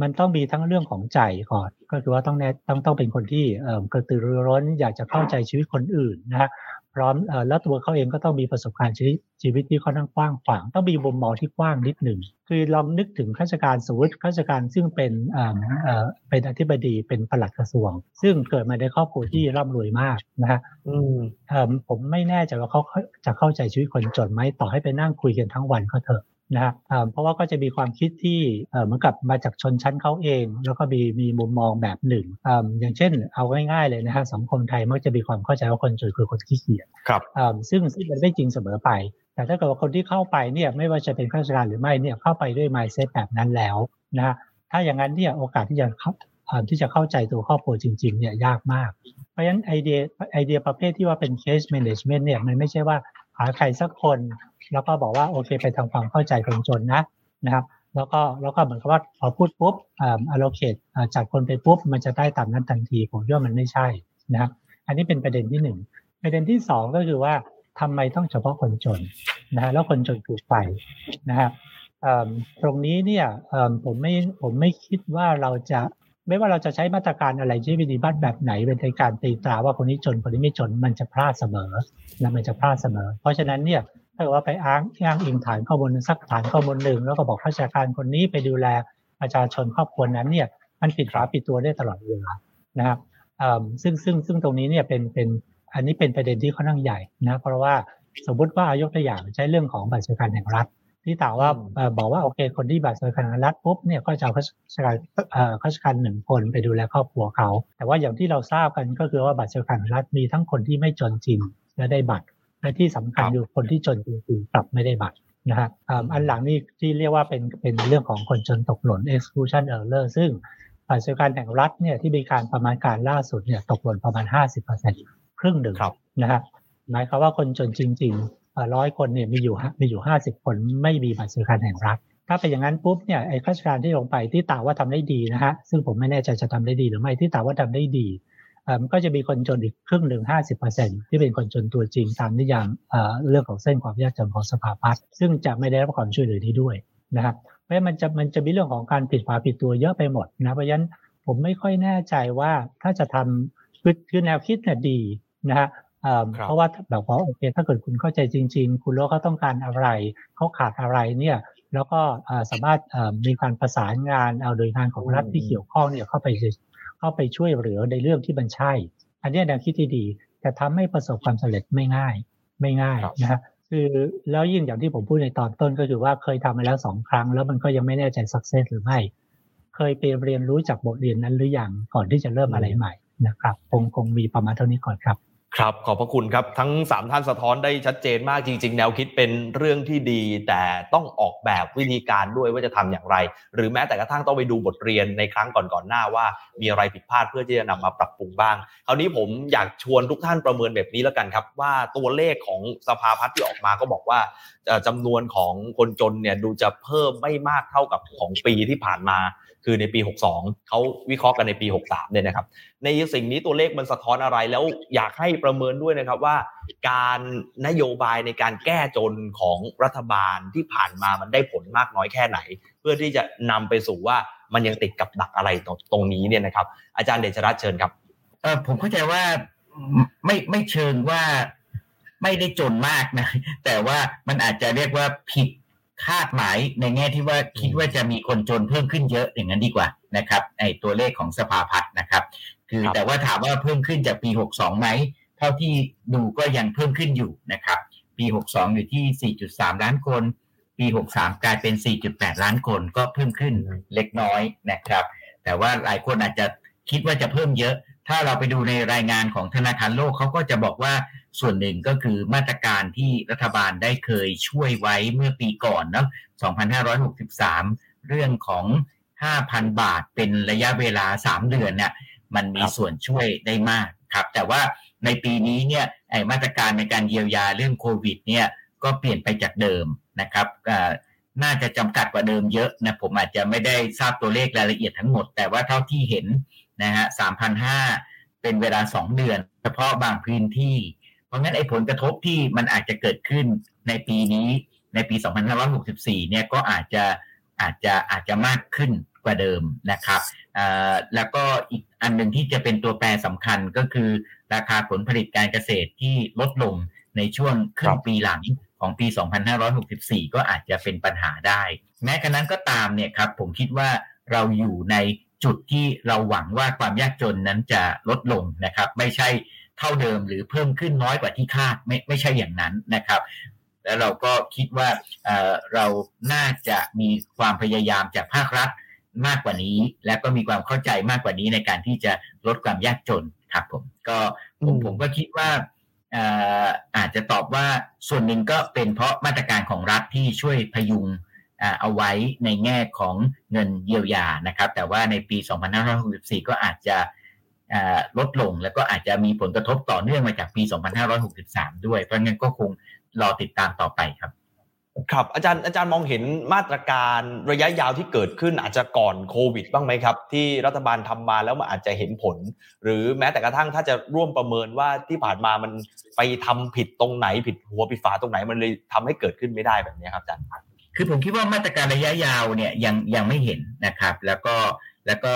มันต้องมีทั้งเรื่องของใจก่อน ก็คือว่าต้องแน่ต้องต้องเป็นคนที่เอ่อกระตือรือร้น อยากจะเข้าใจชีวิตคนอื่นนะฮะพร้อมเอ่อแล้วตัวเขาเองก็ต้องมีประสบการณ์ชีวิตชีวิตที่ค่อนข้างกว้างขวางต้องมีมุมมองที่กว้างนิดหนึ่งคือลองนึกถึงข้าราชการสมมติข้าราชการซึ่งเป็นเอ่อเอ่อเป็นอธิบดีเป็นปลัดกระทรวง ซึ่งเกิดมาในครอบครัวที่ร่ำรวยมากนะฮะอืมเอ่อผมไม่แน่ใจว่าเขาจะเข้าใจชีวิตคนจนไหมต่อให้ไปนั่งคุยกันทั้งวันก็เถอะ นะฮะเอ่อเพราะว่าก็จะมีความคิดที่เอ่อเหมือนกับมาจากชนชั้นเขาเอง แล้วก็มีมีมุมมองแบบหนึ่งเอ่ออย่างเช่น เอาง่ายๆเลยนะฮะสังคมไทยมักจะมีความเข้าใจว่าคนจนคือคนขี้เกียจครับเอ่อซึ่งซึ่งมันไม่จริงเสมอไป แต่ถ้าเกิดว่าคนที่เข้าไปเนี่ยไม่ว่าจะเป็นข้าราชการหรือไม่เนี่ยเข้าไปด้วย mindset แบบนั้นแล้วนะฮะถ้าอย่างนั้นเนี่ยโอกาสที่จะเข้าเอ่อที่จะเข้าใจตัวครอบครัวจริงๆเนี่ยยากมาก เพราะฉะนั้นไอเดียไอเดียประเภทที่ว่าเป็น case management เนี่ยมันไม่ใช่ว่าหาใครสักคน แล้วก็บอกว่าโอเคไปทำความเข้าใจคนจนนะนะครับ แล้วก็แล้วก็เหมือนกับว่าพอพูดปุ๊บอ่อ allocate เอ่อจัดคนไปปุ๊บมันจะได้ตามนั้นทันทีผมว่ามันไม่ใช่นะครับอันนี้เป็นประเด็นที่หนึ่งประเด็นที่สองก็คือว่าทำไมต้องเฉพาะคนจนนะฮะแล้วคนจนถูกไปนะครับตรงนี้เนี่ยผมไม่ผมไม่คิดว่าเราจะ ไม่ว่าเราจะใช้มาตรการอะไรใช้วิธีบัตแบบไหนเป็นในการตีตราว่าคนนี้จนคนนี้ไม่จนมันจะพลาดเสมอนะมันจะพลาดเสมอ เพราะฉะนั้นเนี่ยถ้าว่าไปอ้างอ้างอิงฐานข้อมูลสักฐานข้อมูลหนึ่งแล้วก็บอกข้าราชการคนนี้ไปดูแลประชาชนครอบครัวนั้นเนี่ยมันปิดฝาปิดตัวได้ตลอดเวลานะครับซึ่งซึ่งซึ่งตรงนี้เนี่ยเป็นเป็นอันนี้เป็นประเด็นที่ค่อนข้างใหญ่นะเพราะว่าสมมติว่าเอายกตัวอย่างใช้เรื่องของบัตรสวัสดิการแห่งรัฐ ที่ต่างว่าเอ่อบอกว่าโอเค คนที่บัตรสวัสดิการแห่งรัฐปุ๊บเนี่ยก็จะเอาข้าราชการเอ่อข้าราชการหนึ่งคนไปดูแลครอบครัวเขา แต่ว่าอย่างที่เราทราบกันก็คือว่าบัตรสวัสดิการแห่งรัฐมีทั้งคนที่ไม่จนจริงและได้บัตรและที่สำคัญครับอยู่คนที่จนจริงๆกลับไม่ได้บัตรนะฮะอ่าอันหลังนี่ที่เรียกว่าเป็นเป็นเรื่องของคนจนตกหล่น exclusion error ซึ่งบัตรสวัสดิการแห่งรัฐเนี่ยที่มีการประมาณการล่าสุดเนี่ยตกหล่นประมาณ 50%ครึ่งหนึ่งครับนะฮะหมายความว่าคนจนจริง ๆ ร้อยคนเนี่ยมีอยู่มีอยู่50คนไม่มีบัตรสวัสดิการแห่งรัฐ ถ้าเป็นอย่างนั้นปุ๊บเนี่ยไอ้ข้าราชการที่ลงไปที่ตาว่าทำได้ดีนะฮะซึ่งผมไม่แน่ใจจะทำได้ดีหรือไม่ที่ตาว่าทำได้ดีอ่อมันก็จะมีคนจนอีกครึ่งหนึ่ง50%ที่เป็นคนจนตัวจริงตามนิยามเอ่อเรื่องของเส้นความยากจนของสภาพัฒน์ซึ่งจะไม่ได้รับความช่วยเหลือนี้ด้วยนะครับ เพราะมันจะมันจะมีเรื่องของการผิดฝาผิดตัวเยอะไปหมดนะเพราะฉะนั้นผมไม่ค่อยแน่ใจว่าถ้าจะทำคือคือแนวคิดเนี่ยดีนะฮะ เอ่อครับเพราะว่าแบบว่าโอเคถ้าเกิดคุณเข้าใจจริง ๆ คุณรู้ว่าเขาต้องการอะไรเขาขาดอะไรเนี่ยแล้วก็เอ่อสามารถเอ่อมีการประสานงานเอาโดยงานของรัฐที่เกี่ยวข้องเนี่ยเข้าไปเข้าไปช่วยเหลือในเรื่องที่มันใช่ อันเนี้ยแนวคิดที่ดีแต่ทำให้ประสบความสำเร็จไม่ง่ายไม่ง่ายครับนะฮะคือแล้วยิ่งอย่างที่ผมพูดในตอนต้นก็คือว่าเคยทำมาแล้วสองครั้ง แล้วมันก็ยังไม่แน่ใจสักเซสหรือไม่ เคยไปเรียนรู้จากบทเรียนนั้นหรือยังก่อนที่จะเริ่มอะไรใหม่นะครับ คงคงมีประมาณเท่านี้ก่อนครับ ครับขอบพระคุณครับทั้ง 3 ท่านสะท้อนได้ชัดเจนมากจริง ๆ แนวคิดเป็นเรื่องที่ดี แต่ต้องออกแบบวิธีการด้วยว่าจะทำอย่างไร หรือแม้แต่กระทั่งต้องไปดูบทเรียนในครั้งก่อนๆหน้าว่า มีอะไรผิดพลาดเพื่อที่จะนำมาปรับปรุงบ้าง คราวนี้ผมอยากชวนทุกท่านประเมินแบบนี้แล้วกันครับ ว่าตัวเลขของสภาพัฒน์ที่ออกมาก็บอกว่า จำนวนของคนจนเนี่ยดูจะเพิ่มไม่มากเท่ากับของปีที่ผ่านมา คือในปี 62 เขาวิเคราะห์กันในปี 63 เนี่ยนะครับ ในสิ่งนี้ตัวเลขมันสะท้อนอะไรแล้วอยากให้ประเมินด้วยนะครับว่า การนโยบายในการแก้จนของรัฐบาลที่ผ่านมามันได้ผลมากน้อยแค่ไหน เพื่อที่จะนำไปสู่ว่ามันยังติดกับดักอะไรตรงตรงนี้เนี่ยนะครับ อาจารย์เดชรัตน์เชิญครับผมเข้าใจว่าไม่ไม่เชิงว่า ไม่ได้จนมากนะ แต่ว่ามันอาจจะเรียกว่าผิดคาดหมายในแง่ที่ว่าคิดว่าจะมีคนจนเพิ่มขึ้นเยอะอย่างนั้นดีกว่านะครับไอตัวเลขของสภาพัฒน์นะครับ คือครับแต่ว่าถามว่าเพิ่มขึ้นจากปี 62ไหมเท่าที่ดูก็ยังเพิ่มขึ้นอยู่นะครับ ปี 62 อยู่ที่ 4.3 ล้านคน ปี 63 กลายเป็น 4.8 ล้านคนก็เพิ่มขึ้นเล็กน้อยนะครับ แต่ว่าหลายคนอาจจะคิดว่าจะเพิ่มเยอะ ถ้าเราไปดูในรายงานของธนาคารโลกเขาก็จะบอกว่า ส่วนหนึ่งก็คือมาตรการที่รัฐบาลได้เคยช่วยไว้เมื่อปีก่อนเนาะ2563 เรื่องของ 5,000 บาทเป็นระยะเวลา 3 เดือนเนี่ยมันมีส่วนช่วยได้มากครับ แต่ว่าในปีนี้เนี่ยไอมาตรการในการเยียวยาเรื่องโควิดเนี่ยก็เปลี่ยนไปจากเดิมนะครับน่าจะจำกัดกว่าเดิมเยอะนะผมอาจจะไม่ได้ทราบตัวเลขรายละเอียดทั้งหมด แต่ว่าเท่าที่เห็นนะฮะ3,500เป็นเวลา2เดือน เฉพาะบางพื้นที่ เพราะงั้นไอ้ผลกระทบที่มันอาจจะเกิดขึ้นในปีนี้ในปี 2564 เนี่ยก็อาจจะอาจจะอาจจะมากขึ้นกว่าเดิมนะครับแล้วก็อีกอันหนึ่งที่จะเป็นตัวแปรสำคัญก็คือ ราคาผลผลิตการเกษตรที่ลดลงในช่วงครึ่งปีหลังของปี 2564 ก็อาจจะเป็นปัญหาได้ แม้กระนั้นก็ตามเนี่ยครับผมคิดว่าเราอยู่ในจุดที่เราหวังว่าความยากจนนั้นจะลดลงนะครับ ไม่ใช่ เท่าเดิมหรือเพิ่มขึ้นน้อยกว่าที่คาดไม่ไม่ใช่อย่างนั้นนะครับ แล้วเราก็คิดว่าเราน่าจะมีความพยายามจากภาครัฐมากกว่านี้ และก็มีความเข้าใจมากกว่านี้ในการที่จะลดความยากจนครับผมก็ผมผมก็คิดว่าอาจจะตอบว่าส่วนหนึ่งก็เป็นเพราะมาตรการของรัฐที่ช่วยพยุงเอาไว้ในแง่ของเงินเยียวยานะครับ แต่ว่าในปี 2564 ก็อาจจะ ลดลงแล้วก็อาจจะมีผลกระทบต่อเนื่องมาจากปี 2563 ด้วย เพราะงั้นก็คงรอติดตามต่อไปครับครับอาจารย์อาจารย์มองเห็นมาตรการระยะยาวที่เกิดขึ้นอาจจะก่อนโควิดบ้างไหมครับ ที่รัฐบาลทำมาแล้วมันอาจจะเห็นผล หรือแม้แต่กระทั่งถ้าจะร่วมประเมินว่าที่ผ่านมามันไปทำผิดตรงไหนผิดหัวผิดฝาตรงไหนมันเลยทำให้เกิดขึ้นไม่ได้แบบนี้ครับอาจารย์คือผมคิดว่ามาตรการระยะยาวเนี่ยยังยังไม่เห็นนะครับ แล้วก็แล้วก็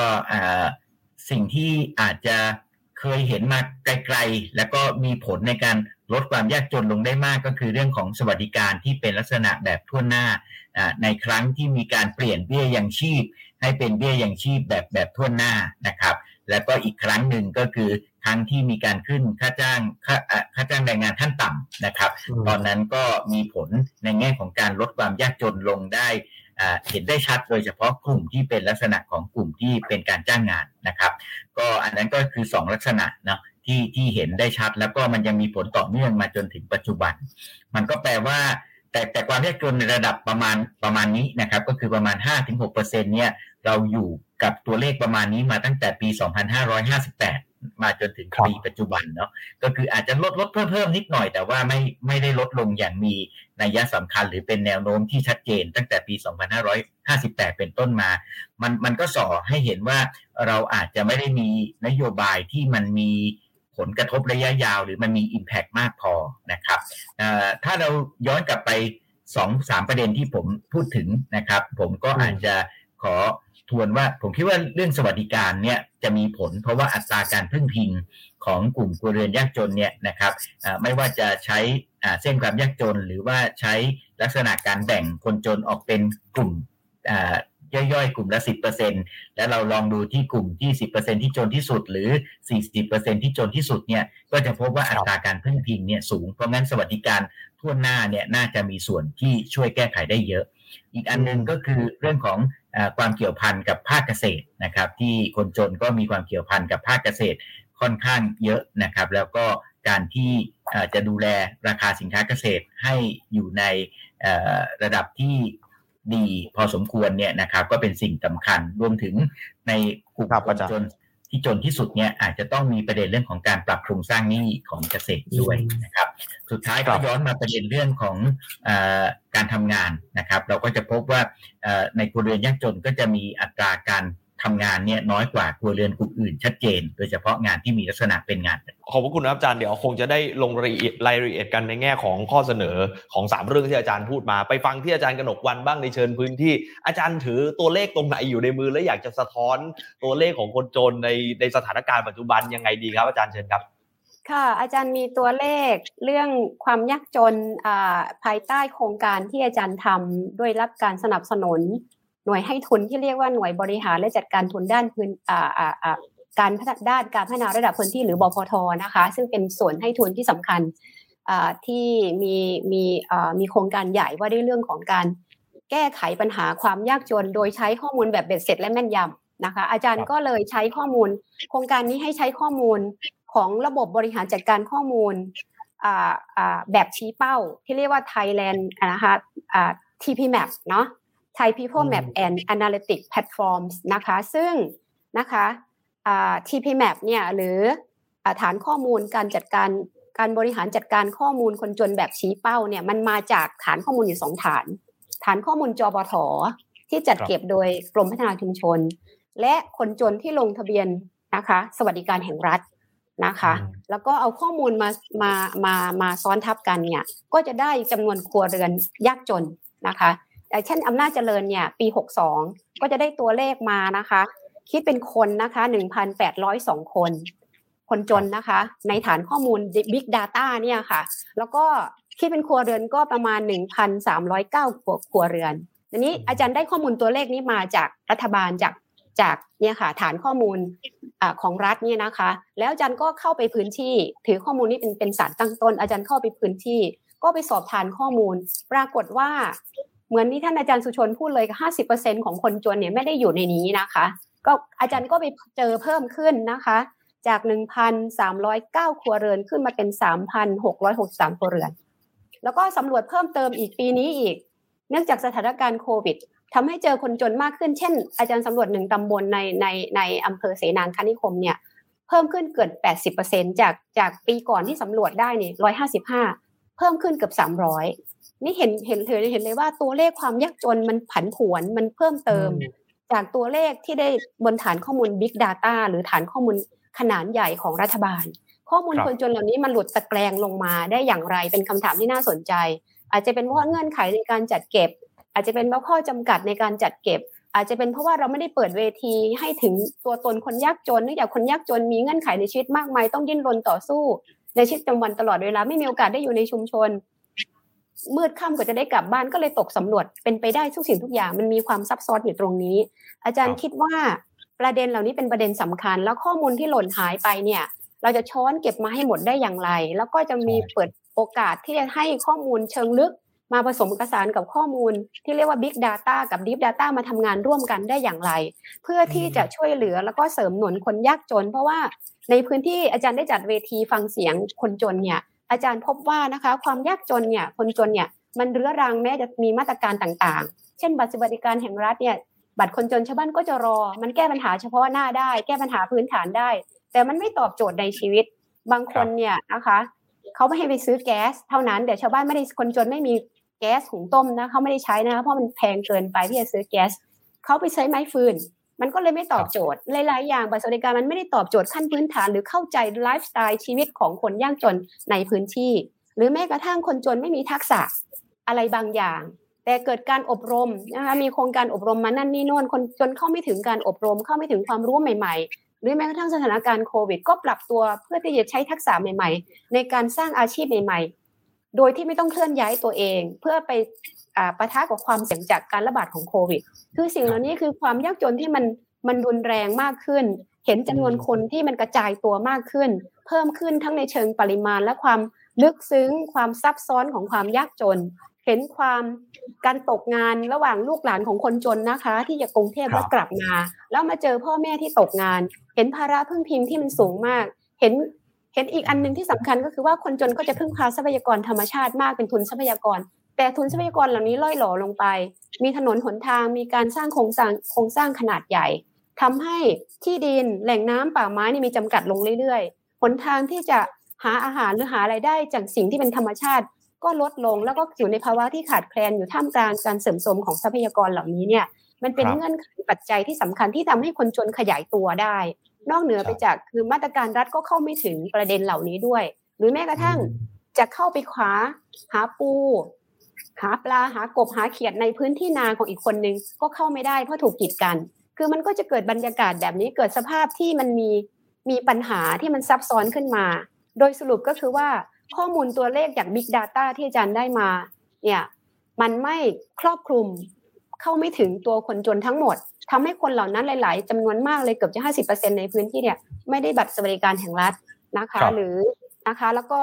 สิ่งที่อาจจะเคยเห็นมาไกลๆ แล้วก็มีผลในการลดความยากจนลงได้มากก็คือเรื่องของสวัสดิการที่เป็นลักษณะแบบทั่วหน้า ในครั้งที่มีการเปลี่ยนเบี้ยยังชีพ ให้เป็นเบี้ยยังชีพแบบแบบทั่วหน้านะครับ แล้วก็อีกครั้งหนึ่งก็คือครั้งที่มีการขึ้นค่าจ้างค่าค่าจ้างแรงงานขั้นต่ำนะครับ ตอนนั้นก็มีผลในแง่ของการลดความยากจนลงได้ เห็นได้ชัดโดยเฉพาะกลุ่มที่เป็นลักษณะของกลุ่มที่เป็นการจ้างงานนะครับ ก็อันนั้นก็คือ 2 ลักษณะเนาะที่ที่เห็นได้ชัดแล้วก็มันยังมีผลต่อเนื่องมาจนถึงปัจจุบัน มันก็แปลว่า แต่แต่ความยากจนในระดับประมาณประมาณนี้นะครับ ก็คือประมาณ 5-6%เนี่ยเราอยู่กับตัวเลขประมาณนี้มาตั้งแต่ปี 2558 มาจนถึงปีปัจจุบันเนาะก็คืออาจจะลดลดเพิ่มเพิ่มนิดหน่อย แต่ว่าไม่ไม่ได้ลดลงอย่างมีนัยสำคัญหรือเป็นแนวโน้มที่ชัดเจน ตั้งแต่ปี 2558 เป็นต้นมา มันมันก็ส่อให้เห็นว่าเราอาจจะไม่ได้มีนโยบายที่มันมีผลกระทบระยะยาว หรือมันมี Impact มากพอนะครับถ้าเราย้อนกลับไปสองสามประเด็นที่ผมพูดถึงนะครับ ผมก็อาจจะขอ ทวนว่า ผมคิดว่าเรื่องสวัสดิการเนี่ยจะมีผล เพราะว่าอัตราการพึ่งพิงของกลุ่มครัวเรือนยากจนเนี่ยนะครับไม่ว่าจะใช้เส้นความยากจน หรือว่าใช้ลักษณะการแบ่งคนจนออกเป็นกลุ่มย่อยๆ กลุ่มละ 10%แล้วเราลองดูที่กลุ่มที่ 10%ที่จนที่สุด หรือ 40%ที่จนที่สุดเนี่ยก็จะพบว่าอัตราการพึ่งพิงเนี่ยสูง เพราะงั้นสวัสดิการทั่วหน้าเนี่ยน่าจะมีส่วนที่ช่วยแก้ไขได้เยอะ อีกอันนึงก็คือเรื่องของ ความเกี่ยวพันกับภาคเกษตรนะครับ ที่คนจนก็มีความเกี่ยวพันกับภาคเกษตรค่อนข้างเยอะนะครับ แล้วก็การที่จะดูแลราคาสินค้าเกษตรให้อยู่ในระดับที่ดีพอสมควรเนี่ยนะครับ ก็เป็นสิ่งสำคัญรวมถึงในกลุ่มคนจน ที่จนที่สุดเนี่ยอาจจะต้องมีประเด็นเรื่องของการปรับโครงสร้างหนี้ของเกษตรด้วยนะครับ สุดท้ายก็ย้อนมาประเด็นเรื่องของอการทำงานนะครับ เราก็จะพบว่าในครัวเรือนยากจนก็จะมีอัตราการ ทำงานเนี่ยน้อยกว่าครัวเรือนกลุ่มอื่นชัดเจน โดยเฉพาะงานที่มีลักษณะเป็นงาน ขอบคุณครับอาจารย์เดี๋ยวคงจะได้ลงรายละเอียดรายละเอียดกันในแง่ของข้อเสนอของ 3 เรื่องที่อาจารย์พูดมา ไปฟังที่อาจารย์กนกวันบ้างในเชิญพื้นที่ อาจารย์ถือตัวเลขตรงไหนอยู่ในมือ และอยากจะสะท้อนตัวเลขของคนจนในในสถานการณ์ปัจจุบันยังไงดีครับ อาจารย์เชิญครับค่ะอาจารย์มีตัวเลขเรื่องความยากจนภายใต้โครงการที่อาจารย์ทำด้วยรับการสนับสนุน หน่วยให้ทุนที่เรียกว่าหน่วยบริหารและจัดการทุนด้านพื้นการพัฒนาด้านการพัฒนาระดับพื้นที่หรือบพทนะคะ ซึ่งเป็นส่วนให้ทุนที่สำคัญที่มีมีมีโครงการใหญ่ว่าด้วยเรื่องของการแก้ไขปัญหาความยากจน โดยใช้ข้อมูลแบบเบ็ดเสร็จและแม่นยำนะคะ อาจารย์ก็เลยใช้ข้อมูล โครงการนี้ให้ใช้ข้อมูลของระบบบริหารจัดการข้อมูลแบบชี้เป้า ที่เรียกว่า Thailand นะคะ TPMap เนาะ Thai People Map and Analytics Platforms นะคะ ซึ่งนะคะ TPMap เนี่ยหรือฐานข้อมูลการจัดการการบริหารจัดการข้อมูลคนจนแบบชี้เป้าเนี่ยมันมาจากฐานข้อมูลอยู่สองฐาน ฐานข้อมูลจบทที่จัดเก็บโดยกรมพัฒนาชุมชน และคนจนที่ลงทะเบียนนะคะ สวัสดิการแห่งรัฐนะคะ แล้วก็เอาข้อมูลมามามามาซ้อนทับกันเนี่ยก็จะได้จำนวนครัวเรือนยากจนนะคะ เช่นอำนาจเจริญเนี่ยปี 62 ก็จะได้ตัวเลขมานะคะ คิดเป็นคนนะคะ 1,802 คน คนจนนะคะ ในฐานข้อมูล Big Data เนี่ยค่ะ แล้วก็คิดเป็นครัวเรือนก็ประมาณ 1,309ครัวเรือนอันนี้อาจารย์ได้ข้อมูลตัวเลขนี้มาจากรัฐบาลจากจากเนี่ยค่ะฐานข้อมูลอของรัฐเนี่ยนะคะ แล้วอาจารย์ก็เข้าไปพื้นที่ ถือข้อมูลนี้เป็นเป็นสารตั้งต้น อาจารย์เข้าไปพื้นที่ ก็ไปสอบทานข้อมูล ปรากฏว่า เหมือนที่ท่านอาจารย์สุชนพูดเลยห้าสิบเปอร์เซ็นของคนจนเนี่ยไม่ได้อยู่ในนี้นะคะ ก็อาจารย์ก็ไปเจอเพิ่มขึ้นนะคะ จากหนึ่งพันสามร้อยเก้าครัวเรือนขึ้นมาเป็นสามพันหกร้อยหกสามครัวเรือน แล้วก็สำรวจเพิ่มเติมอีกปีนี้อีก เนื่องจากสถานการณ์โควิดทำให้เจอคนจนมากขึ้น เช่น อาจารย์สำรวจหนึ่งตำบลในในในอำเภอเสนางคณิคมเนี่ย เพิ่มขึ้นเกือบแปดสิบเปอร์เซ็นจากจากปีก่อนที่สำรวจได้เนี่ยร้อยห้าสิบห้าเพิ่มขึ้นเกือบสามร้อย นี่เห็นเห็นเห็นเห็นเลยว่าตัวเลขความยากจนมันผันผวนมันเพิ่มเติม จากตัวเลขที่ได้บนฐานข้อมูล Big Data หรือฐานข้อมูลขนาดใหญ่ของรัฐบาล ข้อมูลคนจนเหล่านี้มันหลุดตะแกรงลงมาได้อย่างไรเป็นคำถามที่น่าสนใจ อาจจะเป็นเพราะเงื่อนไขในการจัดเก็บ อาจจะเป็นเพราะข้อจำกัดในการจัดเก็บ อาจจะเป็นเพราะว่าเราไม่ได้เปิดเวทีให้ถึงตัวตนคนยากจนเนื่องจากคนยากจนมีเงื่อนไขในชีวิตมากมายต้องดิ้นรนต่อสู้ในชีวิตประจำวันตลอดเวลาไม่มีโอกาสได้อยู่ในชุมชน มืดค่ำกว่าจะได้กลับบ้านก็เลยตกสำรวจเป็นไปได้ทุกสิ่งทุกอย่างมันมีความซับซ้อนอยู่ตรงนี้ อาจารย์คิดว่าประเด็นเหล่านี้เป็นประเด็นสำคัญ แล้วข้อมูลที่หล่นหายไปเนี่ย เราจะช้อนเก็บมาให้หมดได้อย่างไร แล้วก็จะมีเปิดโอกาสที่จะให้ข้อมูลเชิงลึก มาผสมกสานกับข้อมูล ที่เรียกว่า Big Data กับ Deep Data มาทำงานร่วมกันได้อย่างไร เพื่อที่จะช่วยเหลือแล้วก็เสริมหนุนคนยากจน เพราะว่าในพื้นที่อาจารย์ได้จัดเวทีฟังเสียงคนจนเนี่ย อาจารย์พบว่านะคะ ความยากจนเนี่ยคนจนเนี่ยมันเรื้อรังแม้จะมีมาตรการต่างๆ เช่น บัตรสวัสดิการแห่งรัฐเนี่ยบัตรคนจนชาวบ้านก็จะรอ มันแก้ปัญหาเฉพาะหน้าได้ แก้ปัญหาพื้นฐานได้ แต่มันไม่ตอบโจทย์ในชีวิต บางคนเนี่ยนะคะเขาไม่ให้ไปซื้อแก๊ส เท่านั้นแต่ชาวบ้านไม่ได้คนจนไม่มีแก๊สหุงต้มนะเขาไม่ได้ใช้นะเพราะมันแพงเกินไปที่จะซื้อแก๊สเขาไปใช้ไม้ฟืน มันก็เลยไม่ตอบโจทย์หลายๆอย่างบัตรสวัสดิการมันไม่ได้ตอบโจทย์ขั้นพื้นฐาน หรือเข้าใจไลฟ์สไตล์ชีวิตของคนยากจนในพื้นที่ หรือแม้กระทั่งคนจนไม่มีทักษะอะไรบางอย่าง แต่เกิดการอบรมนะคะมีโครงการอบรมมานั่นนี่โน่นคนจนเข้าไม่ถึงการอบรม เข้าไม่ถึงความรู้ใหม่ ๆ หรือแม้กระทั่งสถานการณ์โควิด ก็ปรับตัวเพื่อที่จะใช้ทักษะใหม่ ๆ ในการสร้างอาชีพใหม่ ๆ โดยที่ไม่ต้องเคลื่อนย้ายตัวเอง เพื่อไป ปะทะกับความเสี่ยงจากการระบาดของโควิด คือสิ่งเหล่านี้คือความยากจนที่มันมันรุนแรงมากขึ้น เห็นจำนวนคนที่มันกระจายตัวมากขึ้น เพิ่มขึ้นทั้งในเชิงปริมาณและความลึกซึ้ง ความซับซ้อนของความยากจน เห็นความการตกงานระหว่างลูกหลานของคนจนนะคะ ที่จะกรุงเทพแล้วกลับมา แล้วมาเจอพ่อแม่ที่ตกงาน เห็นภาระพึ่งพิงที่มันสูงมาก เห็นเห็นอีกอันหนึ่งที่สำคัญก็คือว่าคนจนก็จะพึ่งพาทรัพยากรธรรมชาติมากเป็นทุนทรัพยากร แต่ทุนทรัพยากรเหล่านี้ล่อยหล่อลงไป มีถนนหนทางมีการสร้างโครงสร้างโครงสร้างขนาดใหญ่ทำให้ที่ดินแหล่งน้ำป่าไม้นี่มีจำกัดลงเรื่อยๆหนทางที่จะหาอาหารหรือหาไรายได้จากสิ่งที่เป็นธรรมชาติ ก็ลดลงแล้วก็อยู่ในภาวะที่ขาดแคลนอยู่ท่ามกลางการเสริมสมของทรัพยากรเหล่านี้เนี่ยมันเป็นเงื่อนไขปัจจัยที่สำคัญที่ทำให้คนจนขยายตัวได้ นอกเหนือไปจากคือมาตรการรัฐก็เข้าไม่ถึงประเด็นเหล่านี้ด้วย หรือแม้กระทั่งจะเข้าไปคว้าหาปู หาปลาหากบหาเขียดในพื้นที่นาของอีกคนนึงก็เข้าไม่ได้เพราะถูกกีดกัน คือมันก็จะเกิดบรรยากาศแบบนี้เกิดสภาพที่มันมีมีปัญหาที่มันซับซ้อนขึ้นมา โดยสรุปก็คือว่าข้อมูลตัวเลขจาก Big Data ที่อาจารย์ได้มาเนี่ยมันไม่ครอบคลุมเข้าไม่ถึงตัวคนจนทั้งหมดทำให้คนเหล่านั้นหลาย ๆจำนวนมากเลยเกือบจะห้าสิบเปอร์เซ็นในพื้นที่เนี่ยไม่ได้บัตรสวัสดิการแห่งรัฐนะคะ หรือนะคะ แล้วก็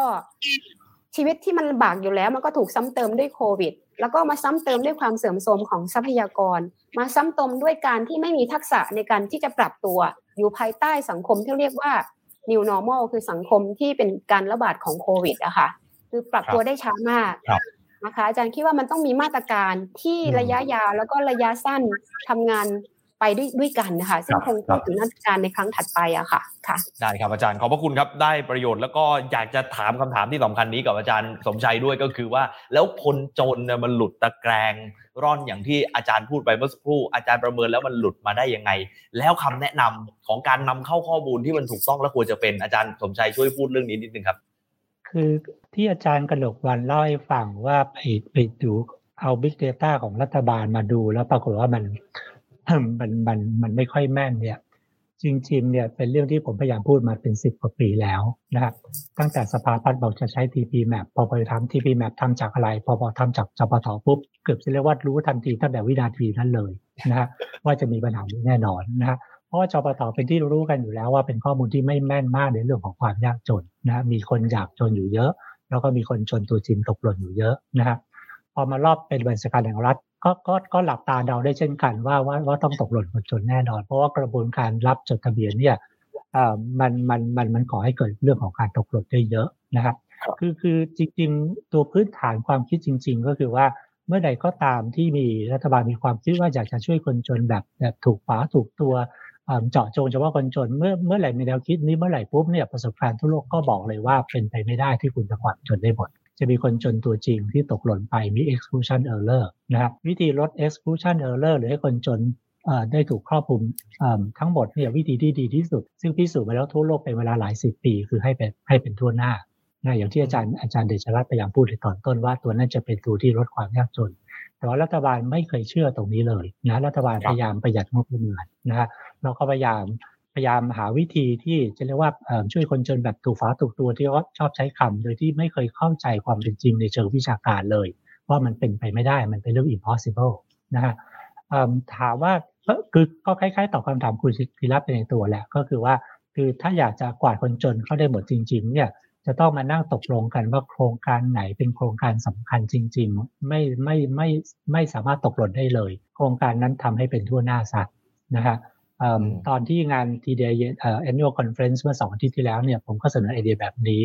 ชีวิตที่มันลำบากอยู่แล้ว มันก็ถูกซ้ำเติมด้วยโควิด แล้วก็มาซ้ำเติมด้วยความเสื่อมโทรมของทรัพยากร มาซ้ำเติมด้วยการที่ไม่มีทักษะในการที่จะปรับตัว อยู่ภายใต้สังคมที่เรียกว่า new normal คือสังคมที่เป็นการระบาดของโควิดอะค่ะคือปรับตัวได้ช้ามากนะคะอาจารย์คิดว่ามันต้องมีมาตรการที่ระยะยาวแล้วก็ระยะสั้นทำงาน ไปด้วยด้วยกันนะคะซึ่งคงพูดถึงนักการในครั้งถัดไปอะค่ะค่ะ ได้ครับอาจารย์ขอบพระคุณครับได้ประโยชน์แล้วก็อยากจะถามคำถามที่สำคัญนี้กับอาจารย์สมชัยด้วยก็คือว่า แล้วคนจนเนี่ยมันหลุดตะแกรงร่อนอย่างที่อาจารย์พูดไปเมื่อสักครู่ อาจารย์ประเมินแล้วมันหลุดมาได้ยังไง แล้วคำแนะนำของการนำเข้าข้อมูลที่มันถูกต้องและควรจะเป็นอาจารย์สมชัยช่วยพูดเรื่องนี้นิดนึงครับ คือที่อาจารย์กระหนกวันเล่าให้ฟังว่าไปไปดูเอา Big Data ของรัฐบาลมาดูแล้วปรากฏว่ามัน มันมันมันไม่ค่อยแม่นเนี่ยจริงๆเนี่ยเป็นเรื่องที่ผมพยายามพูดมาเป็นสิบกว่าปีแล้วนะครับตั้งแต่สภาพัฒน์บอกจะใช้ TP Map พอไปทำ TP Map ทำจากอะไร พอพอทำจากจปทปุ๊บเกือบจะเรียกว่ารู้ทันทีตั้งแต่วินาทีนั้นเลยนะฮะว่าจะมีปัญหาแน่นอนนะฮะเพราะว่าจปทเป็นที่รู้กันอยู่แล้วว่าเป็นข้อมูลที่ไม่แม่นมากในเรื่องของความยากจนนะมีคนอยากจนอยู่เยอะ แล้วก็มีคนจนตัวจริงตกหล่นอยู่เยอะนะครับพอมารอบเป็นบัญชาการแห่งรัฐ ก็ก็ก็หลับตาเดาได้เช่นกันว่าว่าว่าต้องตกหล่นคนจนแน่นอน เพราะว่ากระบวนการรับจดทะเบียนเนี่ยอ่ามันมันมันมันก่อให้เกิดเรื่องของการตกหล่นได้เยอะนะครับ คือคือจริงๆ ตัวพื้นฐานความคิดจริง ๆ ก็คือว่าเมื่อใดก็ตามที่มีรัฐบาลมีความคิดว่าอยากจะช่วยคนจนแบบแบบถูกฝาถูกตัวเจาะจงเฉพาะคนจนเมื่อเมื่อไหร่มีแนวคิดนี้เมื่อไหร่ปุ๊บเนี่ยประสบการณ์ทั่วโลกก็บอกเลยว่าเป็นไปไม่ได้ที่คุณจะความจนได้หมด จะมีคนจนตัวจริงที่ตกหล่นไปมี exclusion error นะครับวิธีลด exclusion error หรือให้คนจนได้ถูกครอบคลุมทั้งหมดเนี่ยวิธีที่ดีที่สุด ซึ่งพิสูจน์มาแล้วทั่วโลกเป็นเวลาหลายสิบปี คือให้เป็นให้เป็นทั่วหน้านะอย่างที่อาจารย์อาจารย์เดชรัตน์พยายามพูดในตอนต้นว่าตัวนั้นจะเป็นตัวที่ลดความยากจน แต่ว่ารัฐบาลไม่เคยเชื่อตรงนี้เลยนะรัฐบาลพยายามประหยัดงบประมาณนะฮะเราก็พยายาม พยายามหาวิธีที่จะเรียกว่าช่วยคนจนแบบถูกฝาถูกตัวที่เขาชอบใช้คำโดยที่ไม่เคยเข้าใจความเป็นจริงในเชิงวิชาการเลย ว่ามันเป็นไปไม่ได้มันเป็นเรื่อง impossible นะฮะถามว่าคือก็คล้ายๆตอบคำถามคุณศิรัตน์ไปในตัวแหละก็คือว่าคือถ้าอยากจะกวาดคนจนเข้าได้หมดจริง ๆ เนี่ยจะต้องมานั่งตกลงกันว่าโครงการไหนเป็นโครงการสำคัญจริง ๆ ไม่ไม่ไม่ไม่สามารถตกหล่นได้เลย โครงการนั้นทำให้เป็นทั่วหน้าสัตว์นะฮะ ตอนที่งาน TDI Annual Conference เมื่อสองอาทิตย์ที่แล้วเนี่ยผมก็เสนอไอเดียแบบนี้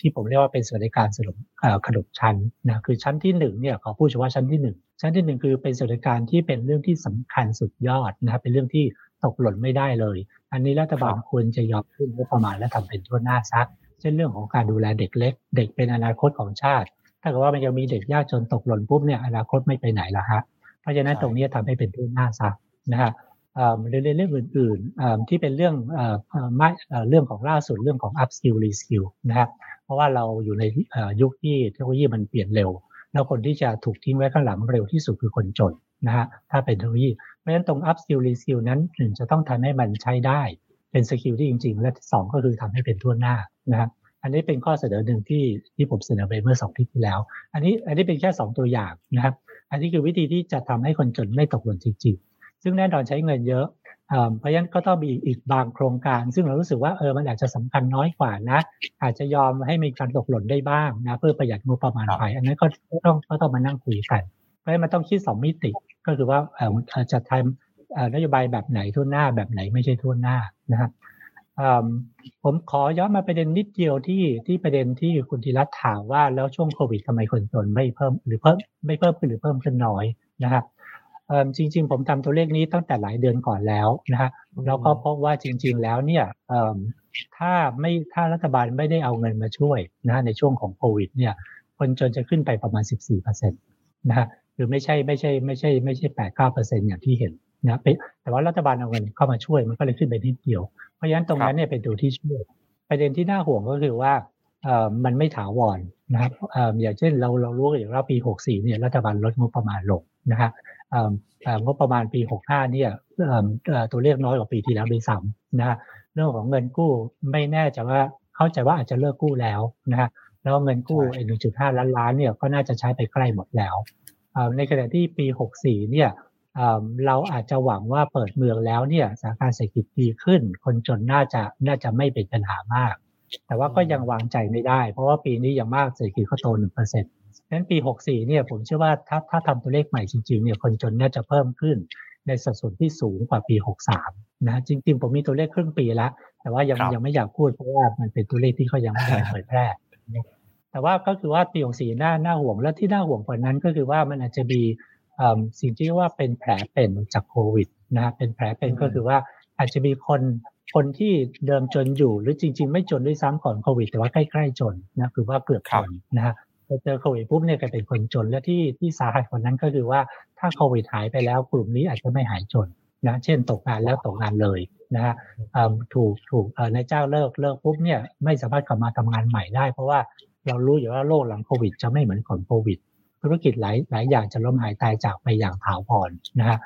ที่ผมเรียกว่าเป็นสวัสดิการสรุปขนมชั้นนะคือชั้นที่หนึ่งเนี่ยขอพูดเฉพาะชั้นที่หนึ่งชั้นที่หนึ่งคือเป็นสวัสดิการที่เป็นเรื่องที่สำคัญสุดยอดนะครับเป็นเรื่องที่ตกหล่นไม่ได้เลย อันนี้รัฐบาลควรจะยอมขึ้นงบประมาณและทำเป็นทั่วหน้าซักเช่นเรื่องของการดูแลเด็กเล็ก เด็กเป็นอนาคตของชาติ ถ้าเกิดว่ามันยังมีเด็กยากจนตกหล่นปุ๊บเนี่ยอนาคตไม่ไปไหนละฮะเพราะฉะนั้นตรงนี้ทำให้เป็นทั่วหน้าซักนะฮะ เรื่องเรื่องอื่นๆที่เป็นเรื่องไม่เรื่องของล่าสุดเรื่องของ up skill re skill นะครับเพราะว่าเราอยู่ในยุคที่เทคโนโลยีมันเปลี่ยนเร็ว แล้วคนที่จะถูกทิ้งไว้ข้างหลังเร็วที่สุดคือคนจนนะฮะถ้าเป็นเทคโนโลยีเพราะฉะนั้นตรง up skill re skill นั้นหนึ่งจะต้องทำให้มันใช้ได้เป็นสกิลที่จริง ๆ และสองก็คือทำให้เป็นทั่วหน้านะครับอันนี้เป็นข้อเสนอหนึ่งที่ที่ผมเสนอไปเมื่อสองที่ที่แล้ว อันนี้อันนี้เป็นแค่สองตัวอย่างนะครับ อันนี้คือวิธีที่จะทำให้คนจนไม่ตกหล่นจริงๆ ซึ่งแน่นอนใช้เงินเยอะเพราะฉะนั้นก็ต้องมีอีกบางโครงการ ซึ่งเรารู้สึกว่าเออมันอาจจะสำคัญน้อยกว่านะ อาจจะยอมให้มีการตกหล่นได้บ้างนะเพื่อประหยัดงบประมาณไป อันนั้นก็ต้องก็ต้องมานั่งคุยกันเพราะฉะนั้นมันต้องคิดสองมิติก็คือว่าจะทำนโยบายแบบไหนทั่วหน้าแบบไหนไม่ใช่ทั่วหน้านะครับผมขอย้อนมาประเด็นนิดเดียวที่ที่ประเด็นที่คุณธีรัตถามว่าแล้วช่วงโควิดทำไมคนจนไม่เพิ่มหรือเพิ่มไม่เพิ่มขึ้นหรือเพิ่มขึ้นน้อยนะครับ จริง ๆ ผมทำตัวเลขนี้ตั้งแต่หลายเดือนก่อนแล้วนะฮะแล้วก็พบว่าจริง ๆ แล้วเนี่ยถ้าไม่ถ้ารัฐบาลไม่ได้เอาเงินมาช่วยนะในช่วงของโควิด เนี่ย คนจนจะขึ้นไปประมาณ 14%นะฮะคือไม่ใช่ไม่ใช่ไม่ใช่ไม่ใช่แปดเก้าเปอร์เซ็นอย่างที่เห็นนะแต่ว่ารัฐบาลเอาเงินเข้ามาช่วยมันก็เลยขึ้นไปนิดเดียว เพราะฉะนั้นตรงนั้นเนี่ยเป็นตัวที่ช่วยประเด็นที่น่าห่วงก็คือว่ามันไม่ถาวรนะครับอย่างเช่นเราเรารู้กันอยู่ว่าปี 64เนี่ยรัฐบาลลดงบประมาณลงนะฮะ งบประมาณปี 65 เนี่ยตัวเลขน้อยกว่าปีที่แล้วด้วยซ้ำนะฮะเรื่องของเงินกู้ไม่แน่ใจว่าเข้าใจว่าอาจจะเลิกกู้แล้วนะฮะแล้วเงินกู้หนึ่งจุดห้าล้านล้านเนี่ยก็น่าจะใช้ไปใกล้หมดแล้วในขณะที่ปี 64 เนี่ยเราอาจจะหวังว่าเปิดเมืองแล้วเนี่ยสถานการณ์เศรษฐกิจดีขึ้น คนจนน่าจะน่าจะไม่เป็นปัญหามาก แต่ว่าก็ยังวางใจไม่ได้ เพราะว่าปีนี้ยังมากเศรษฐกิจเขาโตหนึ่งเปอร์เซ็นต์ นั้นปี 64 เนี่ยผมเชื่อว่าถ้าถ้าทำตัวเลขใหม่จริงๆ เนี่ยคนจนน่าจะเพิ่มขึ้นในสัดส่วนที่สูงกว่าปี 63 นะจริงๆ ผมมีตัวเลขครึ่งปีแล้วแต่ว่ายังยังไม่อยากพูดเพราะว่ามันเป็นตัวเลขที่เขายังไม่ได้เผยแพร่ แต่ว่าก็คือว่าปี 64น่าน่าห่วงและที่น่าห่วงกว่านั้นก็คือว่ามันอาจจะมีสิ่งที่ว่าเป็นแผลเป็นจากโควิดนะเป็นแผลเป็นก็คือว่าอาจจะมีคนคนที่เดิมจนอยู่หรือจริง ๆ ไม่จนด้วยซ้ำก่อนโควิด แต่ว่าใกล้ ๆ จนนะคือว่าเกือบจนนะฮะ พอเจอโควิดปุ๊บเนี่ยก็เป็นคนจน และที่ที่สาหัสกว่านั้นก็คือว่าถ้าโควิดหายไปแล้วกลุ่มนี้อาจจะไม่หายจนนะเช่นตกงานแล้วตกงานเลยนะฮะถูกถูกนายจ้างเลิกเลิกปุ๊บเนี่ยไม่สามารถกลับมาทำงานใหม่ได้ เพราะว่าเรารู้อยู่ว่าโลกหลังโควิด จะไม่เหมือนก่อนโควิด ธุรกิจหลายหลายอย่างจะล้มหายตายจากไปอย่างถาวรนะฮะ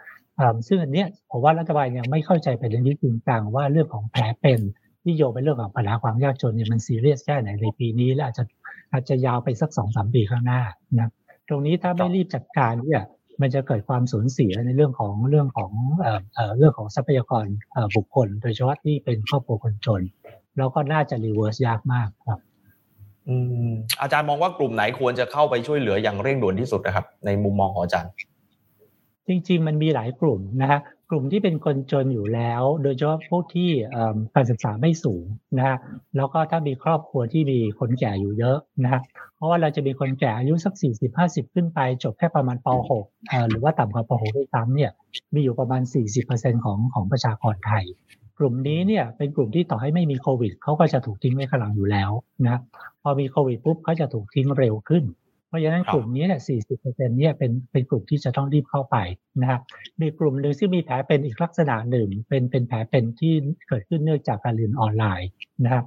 ซึ่งอันเนี้ยผมว่ารัฐบาลยังไม่เข้าใจไปเรื่องนี้จริงจังว่าเรื่องของแผลเป็นที่โยงไปเรื่องของปัญหาความยากจนเนี่ยมันซีเรียสแค่ไหนในปีนี้และอาจจะ อาจจะยาวไปสักสองสามปีข้างหน้านะตรงนี้ถ้าไม่รีบจัดการเนี่ยมันจะเกิดความสูญเสียในเรื่องของเรื่องของเอ่อเอ่อเรื่องของทรัพยากรบุคคล โดยเฉพาะที่เป็นครอบครัวคนจน แล้วก็น่าจะ reverse ยากมากครับอืมอาจารย์มองว่ากลุ่มไหนควรจะเข้าไปช่วยเหลืออย่างเร่งด่วนที่สุดนะครับ ในมุมมองของอาจารย์ จริง ๆ มันมีหลายกลุ่มนะฮะ กลุ่มที่เป็นคนจนอยู่แล้ว โดยเฉพาะพวกที่การศึกษาไม่สูงนะฮะแล้วก็ถ้ามีครอบครัวที่มีคนแก่อยู่เยอะนะฮะเพราะว่าเราจะมีคนแก่อายุสัก 40-50 ขึ้นไป จบแค่ประมาณป .6 หรือว่าต่ำกว่าป .6 ด้วยซ้ำเนี่ยมีอยู่ประมาณ 40%ของของประชากรไทย กลุ่มนี้เนี่ยเป็นกลุ่มที่ต่อให้ไม่มีโควิดเขาก็จะถูกทิ้งไว้ข้างหลังอยู่แล้วนะพอมีโควิดปุ๊บเขาจะถูกทิ้งเร็วขึ้น เพราะฉะนั้นกลุ่มนี้เนี่ย40%เนี่ยเป็นเป็นกลุ่มที่จะต้องรีบเข้าไปนะครับ มีกลุ่มหนึ่งที่มีแผลเป็นอีกลักษณะหนึ่ง เป็นเป็นแผลเป็นที่เกิดขึ้นเนื่องจากการเรียนออนไลน์นะครับ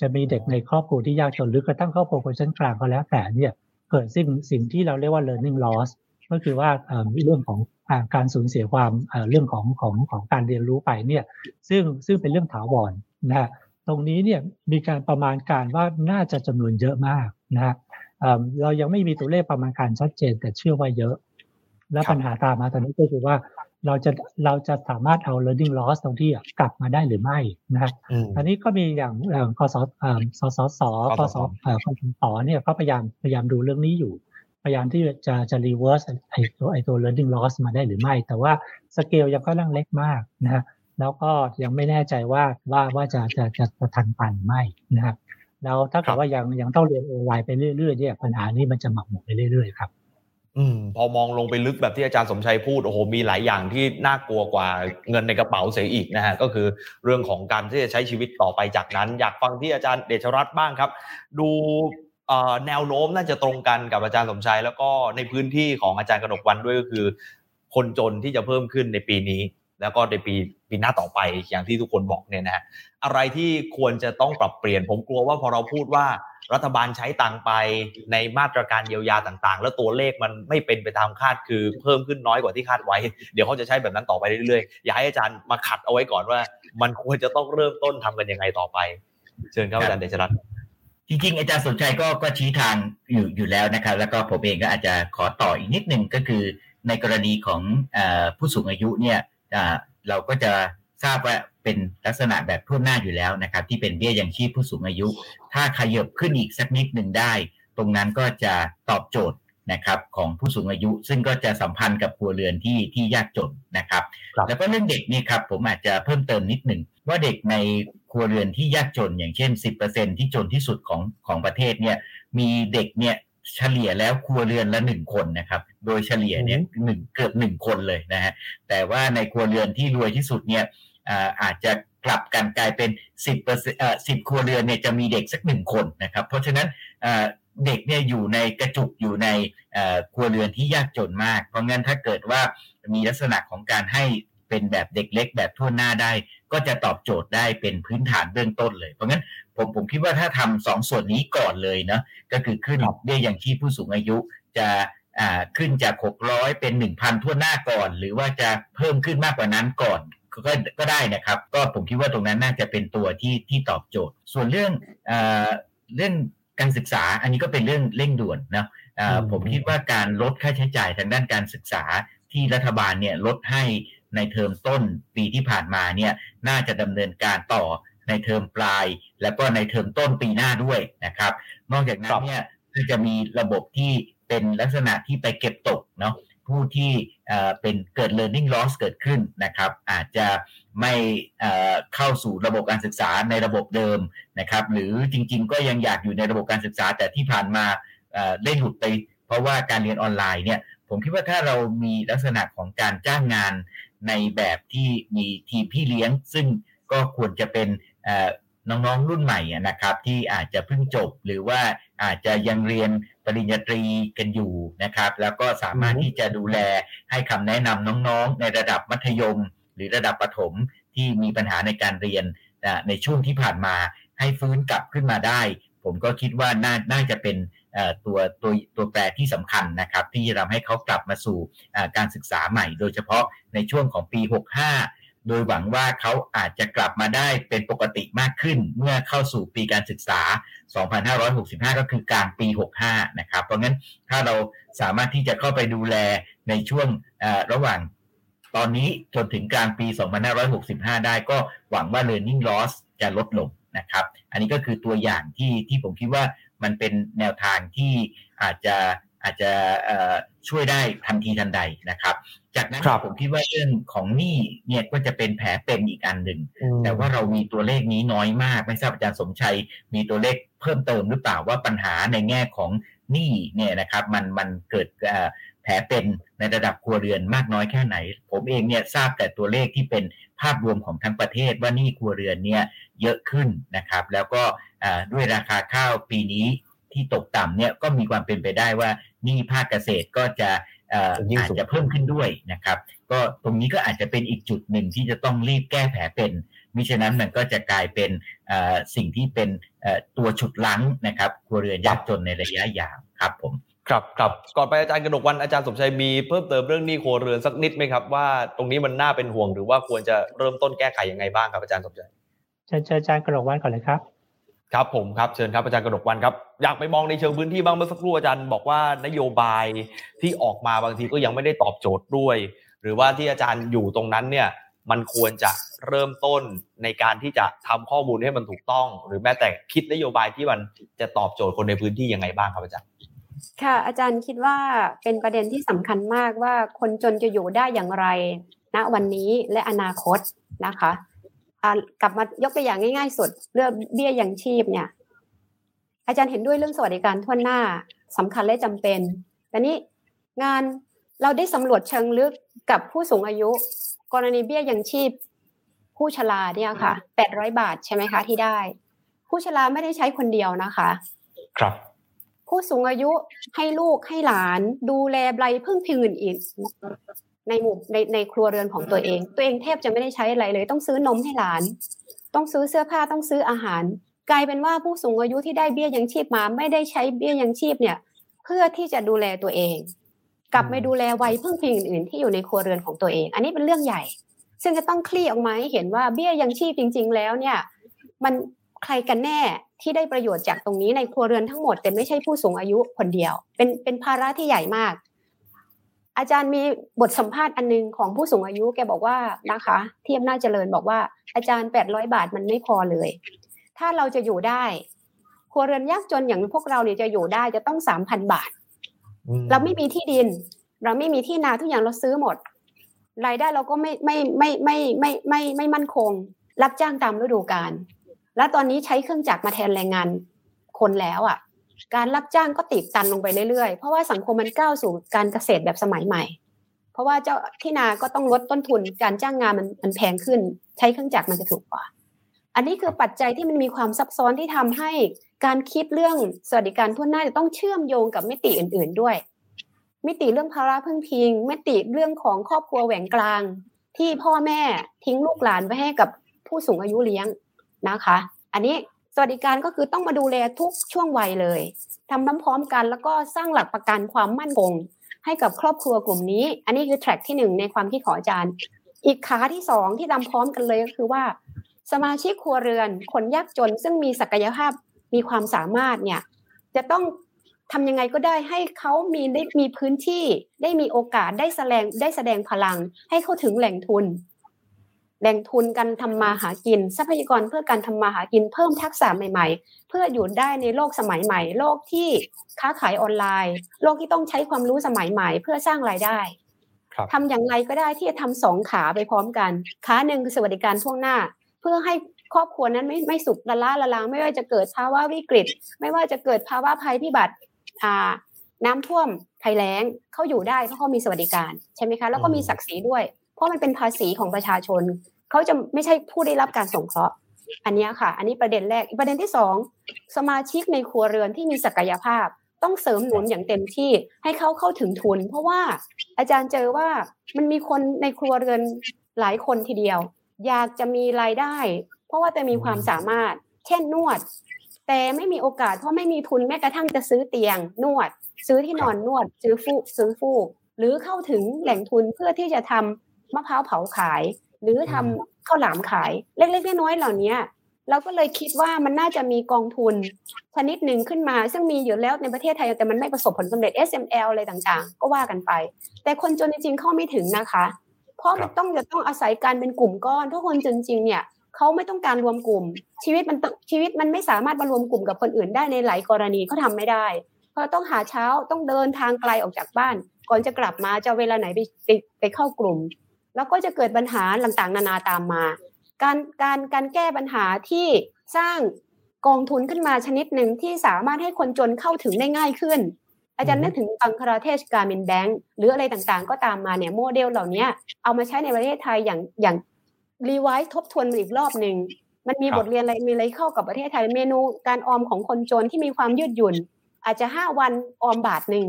จะมีเด็กในครอบครัวที่ยากจนหรือกระทั่งครอบครัวคนชั้นกลางก็แล้วแต่เนี่ยเกิดสิ่งสิ่งที่เราเรียกว่า learning loss ก็คือว่าเรื่องของการสูญเสียความเรื่องของของของการเรียนรู้ไปเนี่ยซึ่งซึ่งเป็นเรื่องถาวรนะฮะตรงนี้เนี่ยมีการประมาณการว่าน่าจะจำนวนเยอะมากนะฮะ เรายังไม่มีตัวเลขประมาณการชัดเจนแต่เชื่อว่าเยอะ และปัญหาตามมาตอนนี้ก็คือว่าเราจะเราจะสามารถเอา learning loss ตรงที่กลับมาได้หรือไม่นะครับอันนี้ก็มีอย่างกสสสสกสกสสเนี่ยก็พยายามพยายามดูเรื่องนี้อยู่ พยายามที่จะจะ reverse ไอตัวไอตัว learning loss มาได้หรือไม่ แต่ว่าสเกลยังก็ลังเล็กมากนะฮะแล้วก็ยังไม่แน่ใจว่าว่าว่าจะจะจะจะทันปันไม่นะครับ แล้วถ้าเกิดว่ายังยังต้องเรียนออนไลน์ไปเรื่อยๆเนี่ยปัญหานี้มันจะหมักหมมไปเรื่อยๆครับอืมพอมองลงไปลึกแบบที่อาจารย์สมชัยพูดโอ้โหมีหลายอย่างที่น่ากลัวกว่าเงินในกระเป๋าเสียอีกนะฮะก็คือเรื่องของการที่จะใช้ชีวิตต่อไปจากนั้น อยากฟังที่อาจารย์เดชรัตน์บ้างครับ ดูแนวโน้มน่าจะตรงกันกับอาจารย์สมชัย แล้วก็ในพื้นที่ของอาจารย์กนกวันด้วยก็คือ คนจนที่จะเพิ่มขึ้นในปีนี้ แล้วก็ในปี ปีหน้าต่อไปอย่างที่ทุกคนบอกเนี่ยนะฮะอะไรที่ควรจะต้องปรับเปลี่ยน ผมกลัวว่าพอเราพูดว่ารัฐบาลใช้ตังไปในมาตรการเยียวยาต่างๆ แล้วตัวเลขมันไม่เป็นไปตามคาดคือเพิ่มขึ้นน้อยกว่าที่คาดไว้ เดี๋ยวเขาจะใช้แบบนั้นต่อไปเรื่อยๆ อยากให้อาจารย์มาขัดเอาไว้ก่อนว่า มันควรจะต้องเริ่มต้นทำกันยังไงต่อไป เชิญครับอาจารย์เดชรัตน์จริงๆ อาจารย์สนใจก็ก็ชี้ทางอยู่อยู่แล้วนะครับ แล้วก็ผมเองก็อาจจะขอต่ออีกนิดนึงก็คือในกรณีของผู้สูงอายุเนี่ย เราก็จะทราบว่าเป็นลักษณะแบบทั่วหน้าอยู่แล้วนะครับ ที่เป็นเบี้ยยังชีพผู้สูงอายุ ถ้าขยับขึ้นอีกสักนิดหนึ่งได้ ตรงนั้นก็จะตอบโจทย์นะครับของผู้สูงอายุ ซึ่งก็จะสัมพันธ์กับครัวเรือนที่ที่ยากจนนะครับรบแล้วก็เรื่องเด็กนี่ครับผมอาจจะเพิ่มเติมนิดหนึ่งว่าเด็กในครัวเรือนที่ยากจน อย่างเช่น 10%ที่จนที่สุดของของประเทศเนี่ยมีเด็กเนี่ย เฉลี่ยแล้วครัวเรือนละหนึ่งคนนะครับ โดยเฉลี่ยเนี่ยหนึ่งเกือบหนึ่งคนเลยนะฮะแต่ว่าในครัวเรือนที่รวยที่สุดเนี่ยอาจจะกลับกันกลายเป็น10เปอร์เซ็นต์สิบครัวเรือนเนี่ยจะมีเด็กสักหนึ่งคนนะครับ เพราะฉะนั้นเด็กเนี่ยอยู่ในกระจุกอยู่ในครัวเรือนที่ยากจนมาก เพราะงั้นถ้าเกิดว่ามีลักษณะของการให้เป็นแบบเด็กเล็ก แบบทั่วหน้าได้ ก็จะตอบโจทย์ได้เป็นพื้นฐานเบื้องต้นเลย เพราะงั้น ผมผมคิดว่าถ้าทำสองส่วนนี้ก่อนเลยเนาะก็คือขึ้นเบี้ยอย่างที่ผู้สูงอายุจะขึ้นจาก 600 เป็น 1,000 ทั่วหน้าก่อน หรือว่าจะเพิ่มขึ้นมากกว่านั้นก่อนก็ก็ได้นะครับ ก็ผมคิดว่าตรงนั้นน่าจะเป็นตัวที่ที่ตอบโจทย์ ส่วนเรื่องเเรื่องการศึกษาอันนี้ก็เป็นเรื่องเร่งด่วนนะผมคิดว่าการลดค่าใช้จ่ายทางด้านการศึกษาที่รัฐบาลเนี่ยลดให้ในเทอมต้นปีที่ผ่านมาเนี่ยน่าจะดำเนินการต่อ ในเทอมปลาย แล้วก็ในเทอมต้นปีหน้าด้วยนะครับ นอกจากนั้นเนี่ยจะมีระบบที่เป็นลักษณะที่ไปเก็บตกเนาะผู้ที่เป็นเกิด learning loss เกิดขึ้นนะครับ อาจจะไม่เข้าสู่ระบบการศึกษาในระบบเดิมนะครับ หรือจริงๆ ก็ยังอยากอยู่ในระบบการศึกษาแต่ที่ผ่านมาได้หลุดไป เพราะว่าการเรียนออนไลน์เนี่ยผมคิดว่าถ้าเรามีลักษณะของการจ้างงานในแบบที่มีทีมพี่เลี้ยง ซึ่งก็ควรจะเป็น น้องๆรุ่นใหม่นะครับที่อาจจะเพิ่งจบหรือว่าอาจจะยังเรียนปริญญาตรีกันอยู่นะครับ แล้วก็สามารถที่จะดูแลให้คำแนะนำน้องๆ ในระดับมัธยม หรือระดับประถมที่มีปัญหาในการเรียนในช่วงที่ผ่านมาให้ฟื้นกลับขึ้นมาได้ ผมก็คิดว่าน่าน่าจะเป็นตัวตัวตัวแปรที่สำคัญนะครับ ที่จะทำให้เขากลับมาสู่การศึกษาใหม่ โดยเฉพาะในช่วงของปี 65 โดยหวังว่าเขาอาจจะกลับมาได้เป็นปกติมากขึ้น เมื่อเข้าสู่ปีการศึกษา 2565 ก็คือกลางปี 65 นะครับ เพราะงั้นถ้าเราสามารถที่จะเข้าไปดูแลในช่วงระหว่างตอนนี้จนถึงกลางปี 2565 ได้ก็หวังว่า learning loss จะลดลงนะครับ อันนี้ก็คือตัวอย่างที่ที่ผมคิดว่ามันเป็นแนวทางที่อาจจะอาจจะช่วยได้ทันทีทันใดนะครับ จากนั้นผมคิดว่าเรื่องของหนี้เนี่ยก็จะเป็นแผลเป็นอีกอันหนึ่งแต่ว่าเรามีตัวเลขนี้น้อยมากไม่ทราบอาจารย์สมชัย มีตัวเลขเพิ่มเติมหรือเปล่าว่าปัญหาในแง่ของหนี้เนี่ยนะครับ มันมันเกิดแผลเป็นในระดับครัวเรือนมากน้อยแค่ไหน ผมเองเนี่ยทราบแต่ตัวเลขที่เป็นภาพรวมของทั้งประเทศว่านี่ครัวเรือนเนี่ยเยอะขึ้นนะครับ แล้วก็ด้วยราคาข้าวปีนี้ที่ตกต่ำเนี่ยก็มีความเป็นไปได้ว่านี่ภาคเกษตรก็จะ อาจจะเพิ่มขึ้นด้วยนะครับ ก็ตรงนี้ก็อาจจะเป็นอีกจุดหนึ่งที่จะต้องรีบแก้แผลเป็นมิฉะนั้นมันก็จะกลายเป็นสิ่งที่เป็นตัวฉุดลั้งนะครับครัวเรือนยากจนในระยะยาวครับผมครับครับก่อนไปอาจารย์กระดกวันอาจารย์สมชัยมีเพิ่มเติมเรื่องหนี้ครัวเรือนสักนิดไหมครับว่าตรงนี้มันน่าเป็นห่วงหรือว่าควรจะเริ่มต้นแก้ไขยังไงบ้างครับอาจารย์สมชัยเชิญอาจารย์กระดกวันก่อนเลยครับ ครับผมครับเชิญครับอาจารย์กระดกวันครับอยากไปมองในเชิงพื้นที่บ้างเมื่อสักครู่อาจารย์บอกว่านโยบายที่ออกมาบางทีก็ยังไม่ได้ตอบโจทย์ด้วย หรือว่าที่อาจารย์อยู่ตรงนั้นเนี่ยมันควรจะเริ่มต้นในการที่จะทำข้อมูลให้มันถูกต้อง หรือแม้แต่คิดนโยบายที่มันจะตอบโจทย์คนในพื้นที่ยังไงบ้างครับอาจารย์ค่ะอาจารย์คิดว่าเป็นประเด็นที่สำคัญมากว่าคนจนจะอยู่ได้อย่างไรณวันนี้และอนาคตนะคะ กลับมายกตัวอย่างง่ายๆสุด เรื่องเบี้ยยังชีพเนี่ย อาจารย์เห็นด้วยเรื่องสวัสดิการทั่วหน้าสำคัญและจำเป็น แต่นี้งานเราได้สำรวจเชิงลึกกับผู้สูงอายุ กรณีเบี้ยยังชีพ ผู้ชราเนี่ยค่ะแปดร้อยบาทใช่ไหมคะที่ได้ ผู้ชราไม่ได้ใช้คนเดียวนะคะ ครับ ผู้สูงอายุให้ลูกให้หลาน ดูแลไบรพึ่งพิงอื่นๆ ในหมู่ในในครัวเรือนของตัวเอง ตัวเองแทบจะไม่ได้ใช้อะไรเลย ต้องซื้อนมให้หลาน ต้องซื้อเสื้อผ้าต้องซื้ออาหาร กลายเป็นว่าผู้สูงอายุที่ได้เบี้ยยังชีพมา ไม่ได้ใช้เบี้ยยังชีพเนี่ย เพื่อที่จะดูแลตัวเอง กลับไปดูแลวัยพึ่งพิงอื่นๆที่อยู่ในครัวเรือนของตัวเอง อันนี้เป็นเรื่องใหญ่ ซึ่งจะต้องคลี่ออกมาให้เห็นว่าเบี้ยยังชีพจริง ๆ แล้วเนี่ย มันใครกันแน่ที่ได้ประโยชน์จากตรงนี้ในครัวเรือนทั้งหมด แต่ไม่ใช่ผู้สูงอายุคนเดียว เป็นเป็นภาระที่ใหญ่มาก อาจารย์มีบทสัมภาษณ์อันนึงของผู้สูงอายุแกบอกว่านะคะที่อำนาจเจริญบอกว่าอาจารย์แปดร้อยบาทมันไม่พอเลย ถ้าเราจะอยู่ได้ ครัวเรือนยากจนอย่างพวกเราเนี่ยจะอยู่ได้จะต้องสามพันบาท เราไม่มีที่ดิน เราไม่มีที่นาทุกอย่างเราซื้อหมด รายได้เราก็ไม่ไม่ไม่ไม่ไม่ไม่ไม่มั่นคง รับจ้างตามฤดูกาลแล้วตอนนี้ใช้เครื่องจักรมาแทนแรงงานคนแล้วอะ การรับจ้างก็ติดตันลงไปเรื่อยๆ เพราะว่าสังคมมันก้าวสู่การเกษตรแบบสมัยใหม่ เพราะว่าเจ้าที่นาก็ต้องลดต้นทุนการจ้างงานมันมันแพงขึ้น ใช้เครื่องจักรมันจะถูกกว่า อันนี้คือปัจจัยที่มันมีความซับซ้อนที่ทำให้การคิดเรื่องสวัสดิการทั่วหน้าจะต้องเชื่อมโยงกับมิติอื่น ๆด้วย มิติเรื่องภาระพึ่งพิง มิติเรื่องของครอบครัวแหว่งกลาง ที่พ่อแม่ทิ้งลูกหลานไว้ให้กับผู้สูงอายุเลี้ยงนะคะ อันนี้ สวัสดิการก็คือต้องมาดูแลทุกช่วงวัยเลยทำน้ำพร้อมกันแล้วก็สร้างหลักประกันความมั่นคง ให้กับครอบครัวกลุ่มนี้ อันนี้คือแทร็กที่หนึ่งในความที่ขออาจารย์ อีกขาที่สองที่ทำพร้อมกันเลยก็คือว่า สมาชิกครัวเรือน คนยากจน ซึ่งมีศักยภาพมีความสามารถเนี่ย จะต้องทำยังไงก็ได้ให้เขามีได้มีพื้นที่ได้มีโอกาสได้แสดงได้แสดงพลัง ให้เข้าถึงแหล่งทุน แบ่งทุนกันทำมาหากิน ทรัพยากรเพื่อการทำมาหากินเพิ่มทักษะใหม่ ๆ เพื่ออยู่ได้ในโลกสมัยใหม่ โลกที่ค้าขายออนไลน์ โลกที่ต้องใช้ความรู้สมัยใหม่ เพื่อสร้างรายได้ทำอย่างไรก็ได้ที่จะทำสองขาไปพร้อมกันขาหนึ่งคือสวัสดิการท่วงหน้า เพื่อให้ครอบครัวนั้นไม่ไม่สุขละล้าละลางไม่ว่าจะเกิดภาวะวิกฤต ไม่ว่าจะเกิดภาวะภัยพิบัติอ่าน้ำท่วมภัยแล้งเขาอยู่ได้เพราะเขามีสวัสดิการใช่ไหมคะแล้วก็มีศักดิ์ศรีด้วย เพราะมันเป็นภาษีของประชาชน เขาจะไม่ใช่ผู้ได้รับการสงเคราะห์ อันนี้ค่ะ อันนี้ประเด็นแรกประเด็นที่สองสมาชิกในครัวเรือนที่มีศักยภาพต้องเสริมหนุนอย่างเต็มที่ให้เขาเข้าถึงทุน เพราะว่าอาจารย์เจอว่ามันมีคนในครัวเรือนหลายคนทีเดียว อยากจะมีรายได้ เพราะว่าจะมีความสามารถ เช่นนวด แต่ไม่มีโอกาสเพราะไม่มีทุนแม้กระทั่งจะซื้อเตียง นวด ซื้อที่นอนนวดซื้อฟูกซื้อฟูกหรือเข้าถึงแหล่งทุนเพื่อที่จะทำ มะพร้าวเผาขาย หรือทำข้าวหลามขาย เล็กๆน้อยๆเหล่านี้เราก็เลยคิดว่ามันน่าจะมีกองทุนชนิดหนึ่งขึ้นมา ซึ่งมีอยู่แล้วในประเทศไทยแต่มันไม่ประสบผลสำเร็จ SML อะไรต่างๆ ก็ว่ากันไป แต่คนจนจริงๆเข้าไม่ถึงนะคะ เพราะมันต้องจะต้องอาศัยการเป็นกลุ่มก้อนทุกคนจริงๆเนี่ยเขาไม่ต้องการรวมกลุ่ม ชีวิตมันชีวิตมันไม่สามารถมารวมกลุ่มกับคนอื่นได้ในหลายกรณีเขาทาไม่ได้เพราะต้องหาเช้าต้องเดินทางไกลออกจากบ้าน ก่อนจะกลับมาจะเวลาไหนไปไปไปเข้ากลุ่ม แล้วก็จะเกิดปัญหาต่างๆ นานาตามมา การการการแก้ปัญหาที่สร้างกองทุนขึ้นมาชนิดหนึ่งที่สามารถให้คนจนเข้าถึงได้ง่ายขึ้น อาจารย์นึกถึงบังคลาเทศกรามีนแบงก์หรืออะไรต่างๆ ก็ตามมาเนี่ยโมเดลเหล่านี้เอามาใช้ในประเทศไทยอย่างอย่าง revise ทบทวนอีกรอบหนึ่งมันมีบทเรียนอะไรมีอะไรเข้ากับประเทศไทยเมนูการออมของคนจนที่มีความยืดหยุ่น อาจจะห้าวันออมบาทหนึ่ง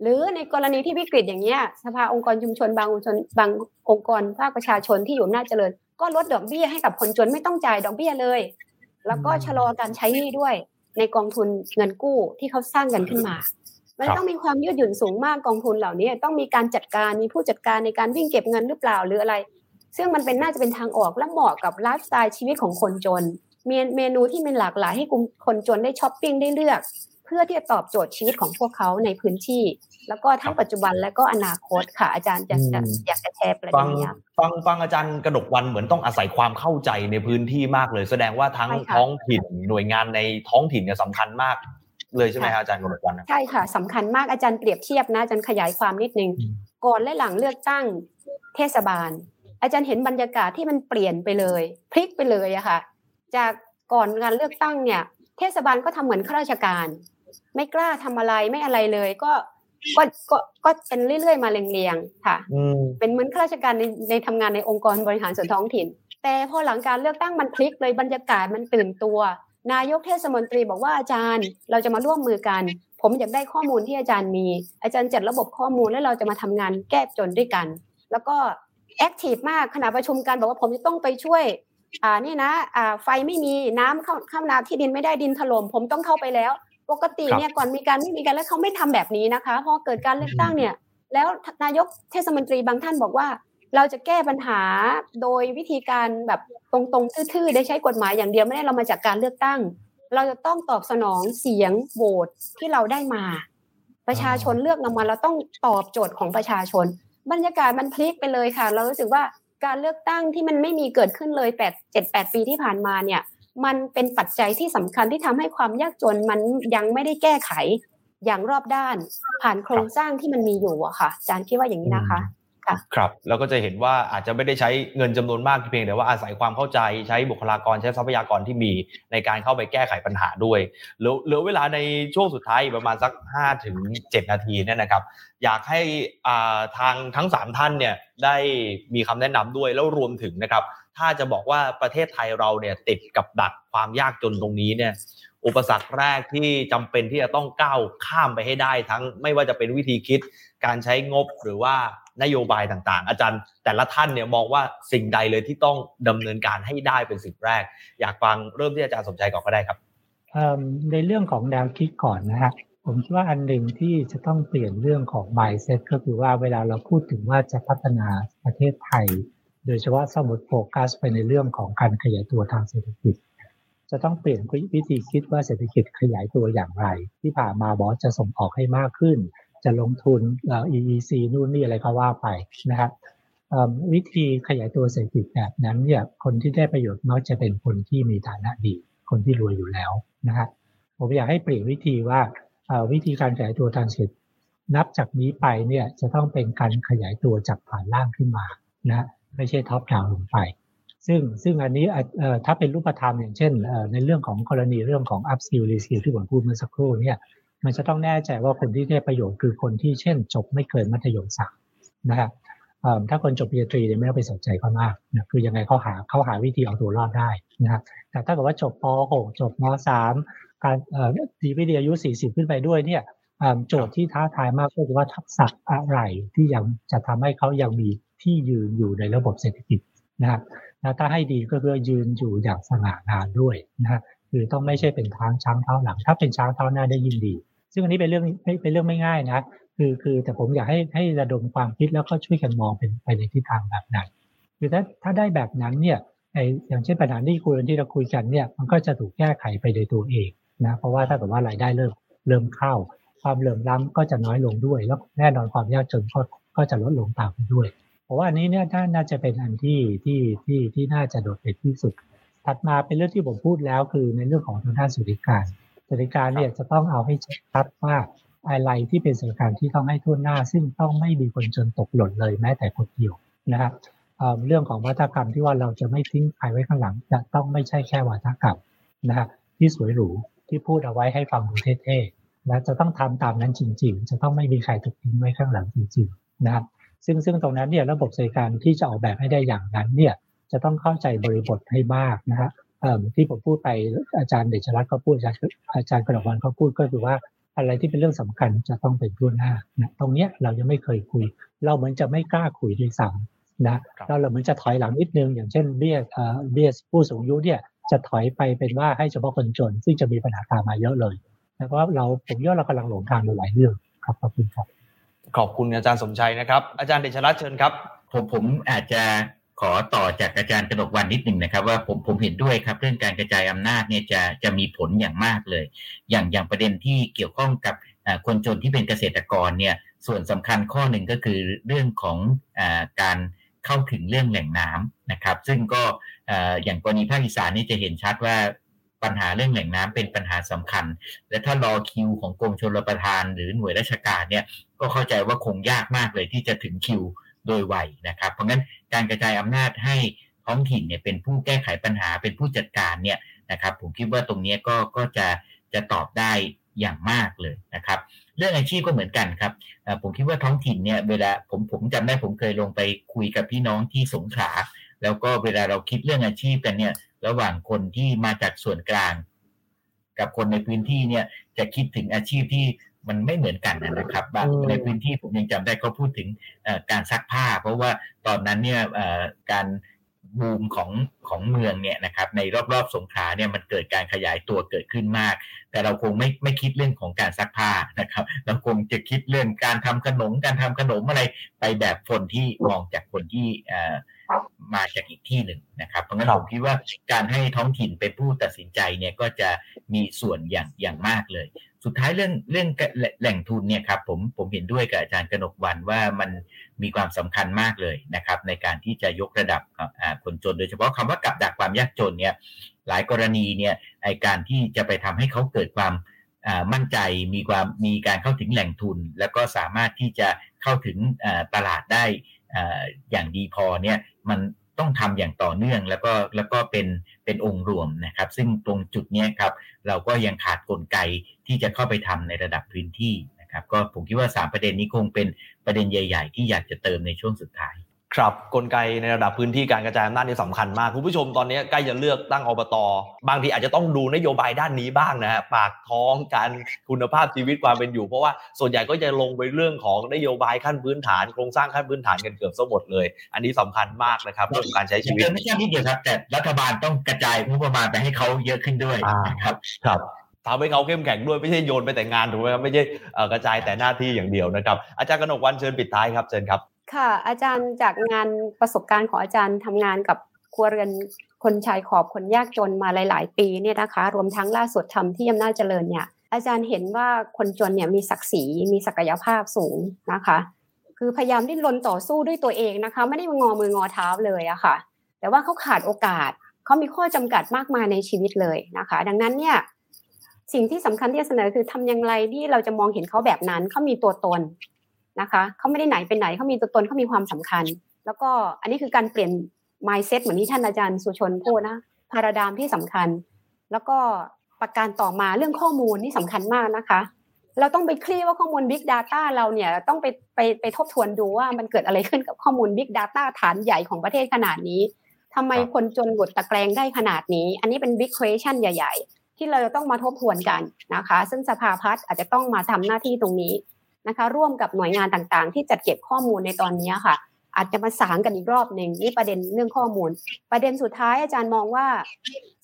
หรือในกรณีที่วิกฤตอย่างเงี้ยสภาองค์กรชุมชนบางองค์กรบางองค์กรภาคประชาชนที่อยู่หน้าเจริญ ก็ลดดอกเบี้ยให้กับคนจนไม่ต้องจ่ายดอกเบี้ยเลย แล้วก็ชะลอการใช้หนี้ด้วย ในกองทุนเงินกู้ที่เขาสร้างกันขึ้นมา มันต้องมีความยืดหยุ่นสูงมากกองทุนเหล่านี้ต้องมีการจัดการมีผู้จัดการในการวิ่งเก็บเงินหรือเปล่าหรืออะไร ซึ่งมันเป็นน่าจะเป็นทางออกและเหมาะกับไลฟ์สไตล์ชีวิตของคนจนเมนูที่เป็นหลากหลายให้กลุ่มคนจนได้ช้อปปิ้งได้เลือก พื่อที่จะตอบโจทย์ชีวิตของพวกเขาในพื้นที่ แล้วก็ทั้งปัจจุบันและก็อนาคตค่ะอาจารย์จะอยากจะแชร์ประเด็นนี้ฟังฟังอาจารย์กระดกวันเหมือนต้องอาศัยความเข้าใจในพื้นที่มากเลย แสดงว่าทั้งท้องถิ่นหน่วยงานในท้องถิ่นเนี่ยสำคัญมากเลยใช่ไหมครับอาจารย์กระดกวันใช่ค่ะสำคัญมากอาจารย์เปรียบเทียบนะอาจารย์ขยายความนิดนึงก่อนและหลังเลือกตั้งเทศบาล อาจารย์เห็นบรรยากาศที่มันเปลี่ยนไปเลยพลิกไปเลยอะค่ะ จากก่อนการเลือกตั้งเนี่ย เทศบาลก็ทำเหมือนข้าราชการ ไม่กล้าทำอะไรไม่อะไรเลย ก็ก็ก็ก็เป็นเรื่อยๆมาเรียงๆค่ะเป็นเหมือนข้าราชการในในทำงานในองค์กรบริหารส่วนท้องถิ่น แต่พอหลังการเลือกตั้งมันพลิกเลยบรรยากาศมันตื่นตัว นายกเทศมนตรีบอกว่าอาจารย์ เราจะมาร่วมมือกัน ผมอยากได้ข้อมูลที่อาจารย์มี อาจารย์จัดระบบข้อมูลแล้วเราจะมาทำงานแก้จนด้วยกัน แล้วก็แอคทีฟมากขณะประชุมกันบอกว่าผมจะต้องไปช่วย อ่านี่นะ อ่าไฟไม่มีน้ำเข้าข้ามนาที่ดินไม่ได้ดินถล่มผมต้องเข้าไปแล้ว ปกติเนี่ยก่อนมีการไม่มีการแล้วเขาไม่ทำแบบนี้นะคะพอเกิดการเลือกตั้งเนี่ย แล้วนายกเทศมนตรีบางท่านบอกว่า เราจะแก้ปัญหาโดยวิธีการแบบตรงๆทื่อๆได้ใช้กฎหมายอย่างเดียวไม่ได้เรามาจากการเลือกตั้ง เราจะต้องตอบสนองเสียงโหวตที่เราได้มา ประชาชนเลือกนำมาเราต้องตอบโจทย์ของประชาชน บรรยากาศมันพลิกไปเลยค่ะ เรารู้สึกว่าการเลือกตั้งที่มันไม่มีเกิดขึ้นเลยแปดเจ็ดแปดปีที่ผ่านมาเนี่ย มันเป็นปัจจัยที่สำคัญที่ทำให้ความยากจนมันยังไม่ได้แก้ไขอย่างรอบด้าน ผ่านโครงสร้างที่มันมีอยู่อะค่ะอาจารย์คิดว่าอย่างนี้นะคะครับแล้วก็จะเห็นว่าอาจจะไม่ได้ใช้เงินจำนวนมากเพียงแต่ว่าอาศัยความเข้าใจใช้บุคลากรใช้ทรัพยากรที่มีในการเข้าไปแก้ไขปัญหาด้วยเหลือเวลาในช่วงสุดท้ายประมาณสัก5ถึง7นาทีเนี่ยนะครับ อยากให้ทางทั้ง 3 ท่านเนี่ยได้มีคำแนะนำด้วยแล้วรวมถึงนะครับ ถ้าจะบอกว่าประเทศไทยเราเนี่ยติดกับดักความยากจนตรงนี้เนี่ยอุปสรรคแรกที่จำเป็นที่จะต้องก้าวข้ามไปให้ได้ทั้งไม่ว่าจะเป็นวิธีคิดการใช้งบหรือว่านโยบายต่างๆ อาจารย์แต่ละท่านเนี่ยมองว่าสิ่งใดเลยที่ต้องดำเนินการให้ได้เป็นสิ่งแรก อยากฟังเริ่มที่อาจารย์สมใจก่อนก็ได้ครับในเรื่องของแนวคิดก่อนนะฮะผมคิดว่าอันหนึ่งที่จะต้องเปลี่ยนเรื่องของ mindset ก็คือว่าเวลาเราพูดถึงว่าจะพัฒนาประเทศไทย โดยเฉพาะสมุดโฟกัสไปในเรื่องของการขยายตัวทางเศรษฐกิจ จะต้องเปลี่ยนวิธีคิดว่าเศรษฐกิจขยายตัวอย่างไร ที่ผ่านมาบอสจะส่งออกให้มากขึ้น จะลงทุน EEC นู่นนี่อะไรก็ว่าไปนะครับวิธีขยายตัวเศรษฐกิจแบบนั้นเนี่ยคนที่ได้ประโยชน์มักจะเป็นคนที่มีฐานะดี คนที่รวยอยู่แล้วนะครับผมอยากให้เปลี่ยนวิธีว่าวิธีการขยายตัวทางเศรษฐกิจนับจากนี้ไปเนี่ยจะต้องเป็นการขยายตัวจากฐานล่างขึ้นมานะ ไม่ใช่ท็อปดาวลงไป ซึ่งซึ่งอันนี้ถ้าเป็นรูปธรรมอย่างเช่น ในเรื่องของกรณีเรื่องของ up skill re skill ที่ผมพูดเมื่อสักครู่เนี่ยมันจะต้องแน่ใจว่าคนที่ได้ประโยชน์คือคนที่เช่น จบไม่เกินมัธยมศึกษานะครับถ้าคนจบปริญญาตรีเนี่ยไม่ต้องไปสนใจเขามากนะคือยังไงเขาหาเขาหาวิธีเอาตัวรอดได้นะครับแต่ถ้าเกิดว่าจบป .6 จบม .3 การดีวิดีอายุ 40 ขึ้นไปด้วยเนี่ยโจทย์ที่ท้าทายมากก็คือว่าทักษะอะไรที่ยังจะทำให้เขายังมี ที่ยืนอยู่ในระบบเศรษฐกิจนะครับถ้าให้ดีก็คือยืนอยู่อย่างสง่างามด้วยนะคือต้องไม่ใช่เป็นทางช้างเท้าหลัง ถ้าเป็นช้างเท้าหน้าได้ยิ่งดี ซึ่งอันนี้เป็นเรื่องไม่เป็นเรื่องไม่ง่ายนะคือคือแต่ผมอยากให้ให้ระดมความคิดแล้วก็ช่วยกันมองเป็นไปในทิศทางแบบนั้นคือถ้าถ้าได้แบบนั้นเนี่ยไออย่างเช่นปัญหาที่คุยที่เราคุยกันเนี่ยมันก็จะถูกแก้ไขไปโดยตัวเองนะเพราะว่าถ้าเกิดว่ารายได้เริ่มเริ่มเข้า ความเหลื่อมล้ำก็จะน้อยลงด้วย แล้วแน่นอนความยากจนก็ก็จะลดลงตามไปด้วย เพราะว่าอันนี้เนี่ยน่าจะเป็นอันที่ที่ที่ที่น่าจะโดดเด่นที่สุด ถัดมาเป็นเรื่องที่ผมพูดแล้วคือในเรื่องของทางด้านสวัสดิการสวัสดิการเนี่ยจะต้องเอาให้ชัดว่าอะไรที่เป็นสวัสดิการที่ต้องให้ทั่วหน้า ซึ่งต้องไม่มีคนจนตกหล่นเลยแม้แต่คนเดียวนะครับเรื่องของวัฒกรรมที่ว่าเราจะไม่ทิ้งใครไว้ข้างหลังจะต้องไม่ใช่แค่วัฒกรรมนะครับที่สวยหรูที่พูดเอาไว้ให้ฟังดูเท่ๆและจะต้องทำตามนั้นจริง ๆ จะต้องไม่มีใครถูกทิ้งไว้ข้างหลังจริงๆนะครับ ซึ่งซึ่งตรงนั้นเนี่ยระบบสวัสดิการที่จะออกแบบให้ได้อย่างนั้นเนี่ยจะต้องเข้าใจบริบทให้มากนะฮะที่ผมพูดไปอาจารย์เดชรัตน์ก็พูดอาจารย์อาจารย์กระดกวันเขาพูดก็คือว่าอะไรที่เป็นเรื่องสำคัญจะต้องเป็นทั่วหน้านะตรงเนี้ยเรายังไม่เคยคุย เราเหมือนจะไม่กล้าคุยด้วยซ้ำนะเราเราเหมือนจะถอยหลังนิดนึง อย่างเช่นเบี้ยเบี้ยผู้สูงอายุเนี่ยจะถอยไปเป็นว่าให้เฉพาะคนจน ซึ่งจะมีปัญหาตามมาเยอะเลยแต่ว่าเราผมย่อเรากำลังหลงทางในหลายเรื่องครับขอบคุณครับ ขอบคุณอาจารย์สมชัยนะครับ อาจารย์เดชรัตน์เชิญครับผมผมอาจจะขอต่อจากอาจารย์กนกวันนิดหนึ่งนะครับ ว่าผมผมเห็นด้วยครับ เรื่องการกระจายอำนาจเนี่ยจะจะมีผลอย่างมากเลย อย่างอย่างประเด็นที่เกี่ยวข้องกับคนจนที่เป็นเกษตรกรเนี่ยส่วนสำคัญข้อหนึ่งก็คือเรื่องของอการเข้าถึงเรื่องแหล่งน้ำนะครับ ซึ่งก็อย่างกรณีภาคอีสานนี่จะเห็นชัดว่า ปัญหาเรื่องแหล่งน้ำเป็นปัญหาสำคัญ และถ้ารอคิวของกรมชลประทาน หรือหน่วยราชการเนี่ยก็เข้าใจว่าคงยากมากเลยที่จะถึงคิวโดยไวนะครับ เพราะงั้นการกระจายอำนาจให้ท้องถิ่นเนี่ยเป็นผู้แก้ไขปัญหาเป็นผู้จัดการเนี่ยนะครับ ผมคิดว่าตรงนี้ก็ก็จะจะตอบได้อย่างมากเลยนะครับ เรื่องอาชีพก็เหมือนกันครับผมคิดว่าท้องถิ่นเนี่ยเวลาผมผมจำได้ผมเคยลงไปคุยกับพี่น้องที่สงขลาแล้วก็เวลาเราคิดเรื่องอาชีพกันเนี่ย ระหว่างคนที่มาจากส่วนกลาง กับคนในพื้นที่เนี่ยจะคิดถึงอาชีพที่มันไม่เหมือนกันนะครับบางในพื้นที่ผมยังจำได้เขาพูดถึงการซักผ้า เพราะว่าตอนนั้นเนี่ยการบูมของของเมืองเนี่ยนะครับในรอบๆสงขลาเนี่ยมันเกิดการขยายตัวเกิดขึ้นมาก แต่เราคงไม่ไม่คิดเรื่องของการซักผ้านะครับ เราคงจะคิดเรื่องการทำขนมการทำขนมอะไรไปแบบคนที่มองจากคนที่ มาจากอีกที่หนึ่งนะครับ เพราะงั้นผมคิดว่าการให้ท้องถิ่นเป็นผู้ตัดสินใจเนี่ยก็จะมีส่วนอย่างอย่างมากเลย สุดท้ายเรื่องเรื่องแหล่งทุนเนี่ยครับผมผมเห็นด้วยกับอาจารย์กนกวันว่ามันมีความสำคัญมากเลยนะครับ ในการที่จะยกระดับคนจน โดยเฉพาะคำว่ากับดักความยากจนเนี่ยหลายกรณีเนี่ยไอการที่จะไปทำให้เขาเกิดความมั่นใจมีความมีการเข้าถึงแหล่งทุน แล้วก็สามารถที่จะเข้าถึงตลาดได้ อย่างดีพอเนี่ยมันต้องทำอย่างต่อเนื่องแล้วก็แล้วก็เป็นเป็นองค์รวมนะครับ ซึ่งตรงจุดนี้ครับเราก็ยังขาดกลไกที่จะเข้าไปทำในระดับพื้นที่นะครับ ก็ผมคิดว่า 3 ประเด็นนี้คงเป็นประเด็นใหญ่ ๆ ที่อยากจะเติมในช่วงสุดท้าย ครับกลไกในระดับพื้นที่การกระจายอำนาจนี่สำคัญมากคุณผู้ชมตอนนี้ใกล้จะเลือกตั้งอบตบางทีอาจจะต้องดูนโยบายด้านนี้บ้างนะฮะปากท้องการคุณภาพชีวิตความเป็นอยู่ เพราะว่าส่วนใหญ่ก็จะลงไปเรื่องของนโยบายขั้นพื้นฐานโครงสร้างขั้นพื้นฐานกันเกือบทั้งหมดเลย อันนี้สำคัญมากนะครับเรื่องการใช้ชีวิตไม่ใช่ที่เดียวครับ แต่รัฐบาลต้องกระจายงบประมาณไปให้เขาเยอะขึ้นด้วยครับครับทำให้เขาเข้มแข็งด้วยไม่ใช่โยนไปแต่งานถูกไหมครับไม่ใช่กระจายแต่หน้าที่อย่างเดียวนะครับอาจารย์กนกวันเชิญปิดท้ายครับเชิญครับ ค่ะ อาจารย์จากงานประสบการณ์ของอาจารย์ทำงานกับครัวเรือนคนชายขอบคนยากจนมาหลาย ๆ ปีเนี่ยนะคะ รวมทั้งล่าสุดทำที่อำนาจเจริญเนี่ย อาจารย์เห็นว่าคนจนเนี่ยมีศักดิ์ศรีมีศักยภาพสูงนะคะ คือพยายามดิ้นรนต่อสู้ด้วยตัวเองนะคะ ไม่ได้งอมืองอเท้าเลยอะค่ะ แต่ว่าเขาขาดโอกาสเขามีข้อจำกัดมากมายในชีวิตเลยนะคะ ดังนั้นเนี่ยสิ่งที่สำคัญที่จะเสนอคือทำอย่างไรที่เราจะมองเห็นเขาแบบนั้นเขามีตัวตน นะคะเขาไม่ได้ไหนเป็นไหนเขามีตัวตนเขามีความสำคัญ แล้วก็อันนี้คือการเปลี่ยน mindset เหมือนที่ท่านอาจารย์สุชนพูดนะพาราดามที่สำคัญ แล้วก็ประการต่อมาเรื่องข้อมูลนี่สำคัญมากนะคะ เราต้องไปคลี่ว่าข้อมูล Big Data เราเนี่ยต้องไปไปไปทบทวนดูว่ามันเกิดอะไรขึ้นกับข้อมูล Big Data ฐานใหญ่ของประเทศขนาดนี้ทำไมคนจนหลุดตะแกรงได้ขนาดนี้ อันนี้เป็น Big Question ใหญ่ ๆ ที่เราต้องมาทบทวนกันนะคะ ซึ่งสภาพัฒน์อาจจะต้องมาทำหน้าที่ตรงนี้ นะคะร่วมกับหน่วยงานต่างๆ ที่จัดเก็บข้อมูลในตอนนี้ค่ะ อาจจะมาสางกันอีกรอบหนึ่งนี่ประเด็นเรื่องข้อมูล ประเด็นสุดท้ายอาจารย์มองว่า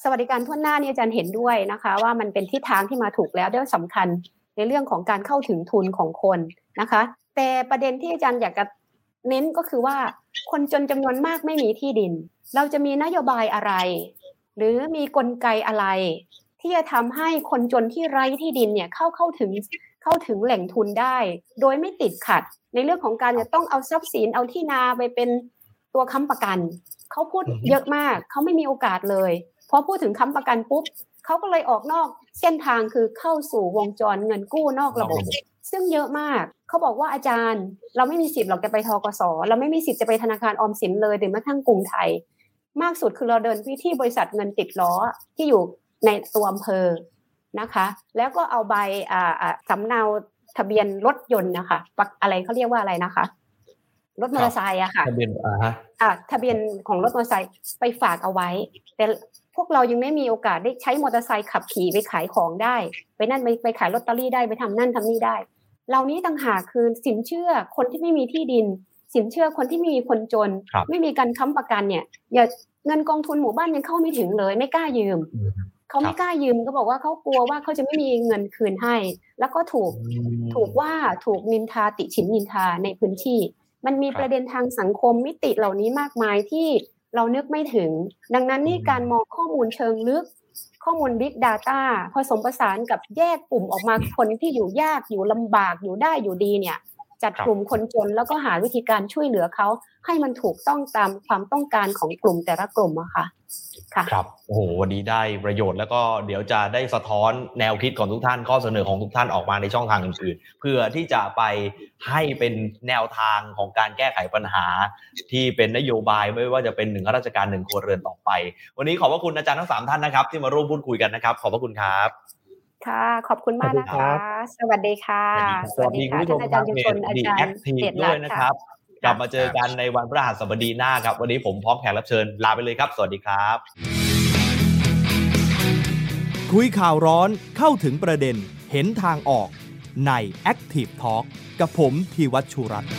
สวัสดิการทั่วหน้านี่อาจารย์เห็นด้วยนะคะ ว่ามันเป็นทิศทางที่มาถูกแล้วด้วยสำคัญในเรื่องของการเข้าถึงทุนของคนนะคะ แต่ประเด็นที่อาจารย์อยากจะเน้นก็คือว่าคนจนจำนวนมากไม่มีที่ดิน เราจะมีนโยบายอะไร หรือมีกลไกอะไร ที่จะทำให้คนจนที่ไร้ที่ดินเนี่ยเข้าเข้าถึง เข้าถึงแหล่งทุนได้ โดยไม่ติดขัด ในเรื่องของการจะต้องเอาทรัพย์สินเอาที่นาไปเป็นตัวค้ำประกัน เขาพูดเยอะมากเขาไม่มีโอกาสเลยพอพูดถึงค้ำประกันปุ๊บเขาก็เลยออกนอกเส้นทางคือเข้าสู่วงจรเงินกู้นอกระบบซึ่งเยอะมาก เขาบอกว่าอาจารย์ เราไม่มีสิทธิ์หรอกจะไปทกสเราไม่มีสิทธิ์จะไปธนาคารออมสินเลยหรือแม้กระทั่งกรุงไทย มากสุดคือเราเดินไปที่บริษัทเงินติดล้อที่อยู่ในตัวอำเภอ นะคะ แล้วก็เอาใบอ่าอ่าสำเนาทะเบียนรถยนต์นะคะปักอะไรเขาเรียกว่าอะไรนะคะ รถมอเตอร์ไซค์อะค่ะทะเบียนอ่าฮะอะทะเบียนของรถมอเตอร์ไซค์ไปฝากเอาไว้ แต่พวกเรายังไม่มีโอกาสได้ใช้มอเตอร์ไซค์ขับขี่ไปขายของได้ ไปนั่นไปไปขายลอตเตอรี่ได้ไปทำนั่นทำนี่ได้ เหล่านี้ต่างหากคือสินเชื่อคนที่ไม่มีที่ดิน สินเชื่อคนที่ไม่มีคนจนครับไม่มีการค้ำประกันเนี่ยอย่าเงินกองทุนหมู่บ้านยังเข้าไม่ถึงเลย ไม่กล้ายืมอืม เขาไม่กล้ายืมก็บอกว่าเขากลัวว่าเขาจะไม่มีเงินคืนให้ แล้วก็ถูกถูกว่าถูกนินทาติฉินนินทาในพื้นที่ มันมีครับประเด็นทางสังคมมิติเหล่านี้มากมายที่เรานึกไม่ถึง ดังนั้นนี่อืมการมองข้อมูลเชิงลึก ข้อมูล Big Data ผสมผสานกับแยกกลุ่มออกมาคนที่อยู่ยากอยู่ลำบากอยู่ได้อยู่ดีเนี่ย จัดกลุ่มคนจนแล้วก็หาวิธีการช่วยเหลือเขาให้มันถูกต้องตามความต้องการของกลุ่มแต่ละกลุ่มอะค่ะ ค่ะครับโอ้โหวันนี้ได้ประโยชน์แล้วก็เดี๋ยวจะได้สะท้อนแนวคิดของทุกท่านข้อเสนอของทุกท่านออกมาในช่องทางอื่นๆเพื่อที่จะไปให้เป็นแนวทางของการแก้ไขปัญหา ที่เป็นนโยบายไม่ว่าจะเป็นหนึ่งข้าราชการหนึ่งครัวเรือนต่อไป วันนี้ขอบพระคุณอาจารย์ทั้งสามท่านนะครับ ที่มาร่วมพูดคุยกันนะครับ ขอบพระคุณครับค่ะ ขอบคุณมากนะขอบคุณครัคะบสวัสดีค่ะ สวัสดีคุณผู้ชมท่านอาคจารัรบย์ยุเพชจนอาดีจารแอย์คทีฟเกียรติด้รัวตยน์นะค่ะครับ กลับมาเจอกันในวันพฤหัสบดีหน้าครับ วันนี้ผมพร้อมแขกรับเชิญลาไปเลยครับ สวัสดีครับ คุยข่าวร้อนเข้าถึงประเด็นเห็นทางออกใน Active Talk กับผมธีวัชชุรัตน์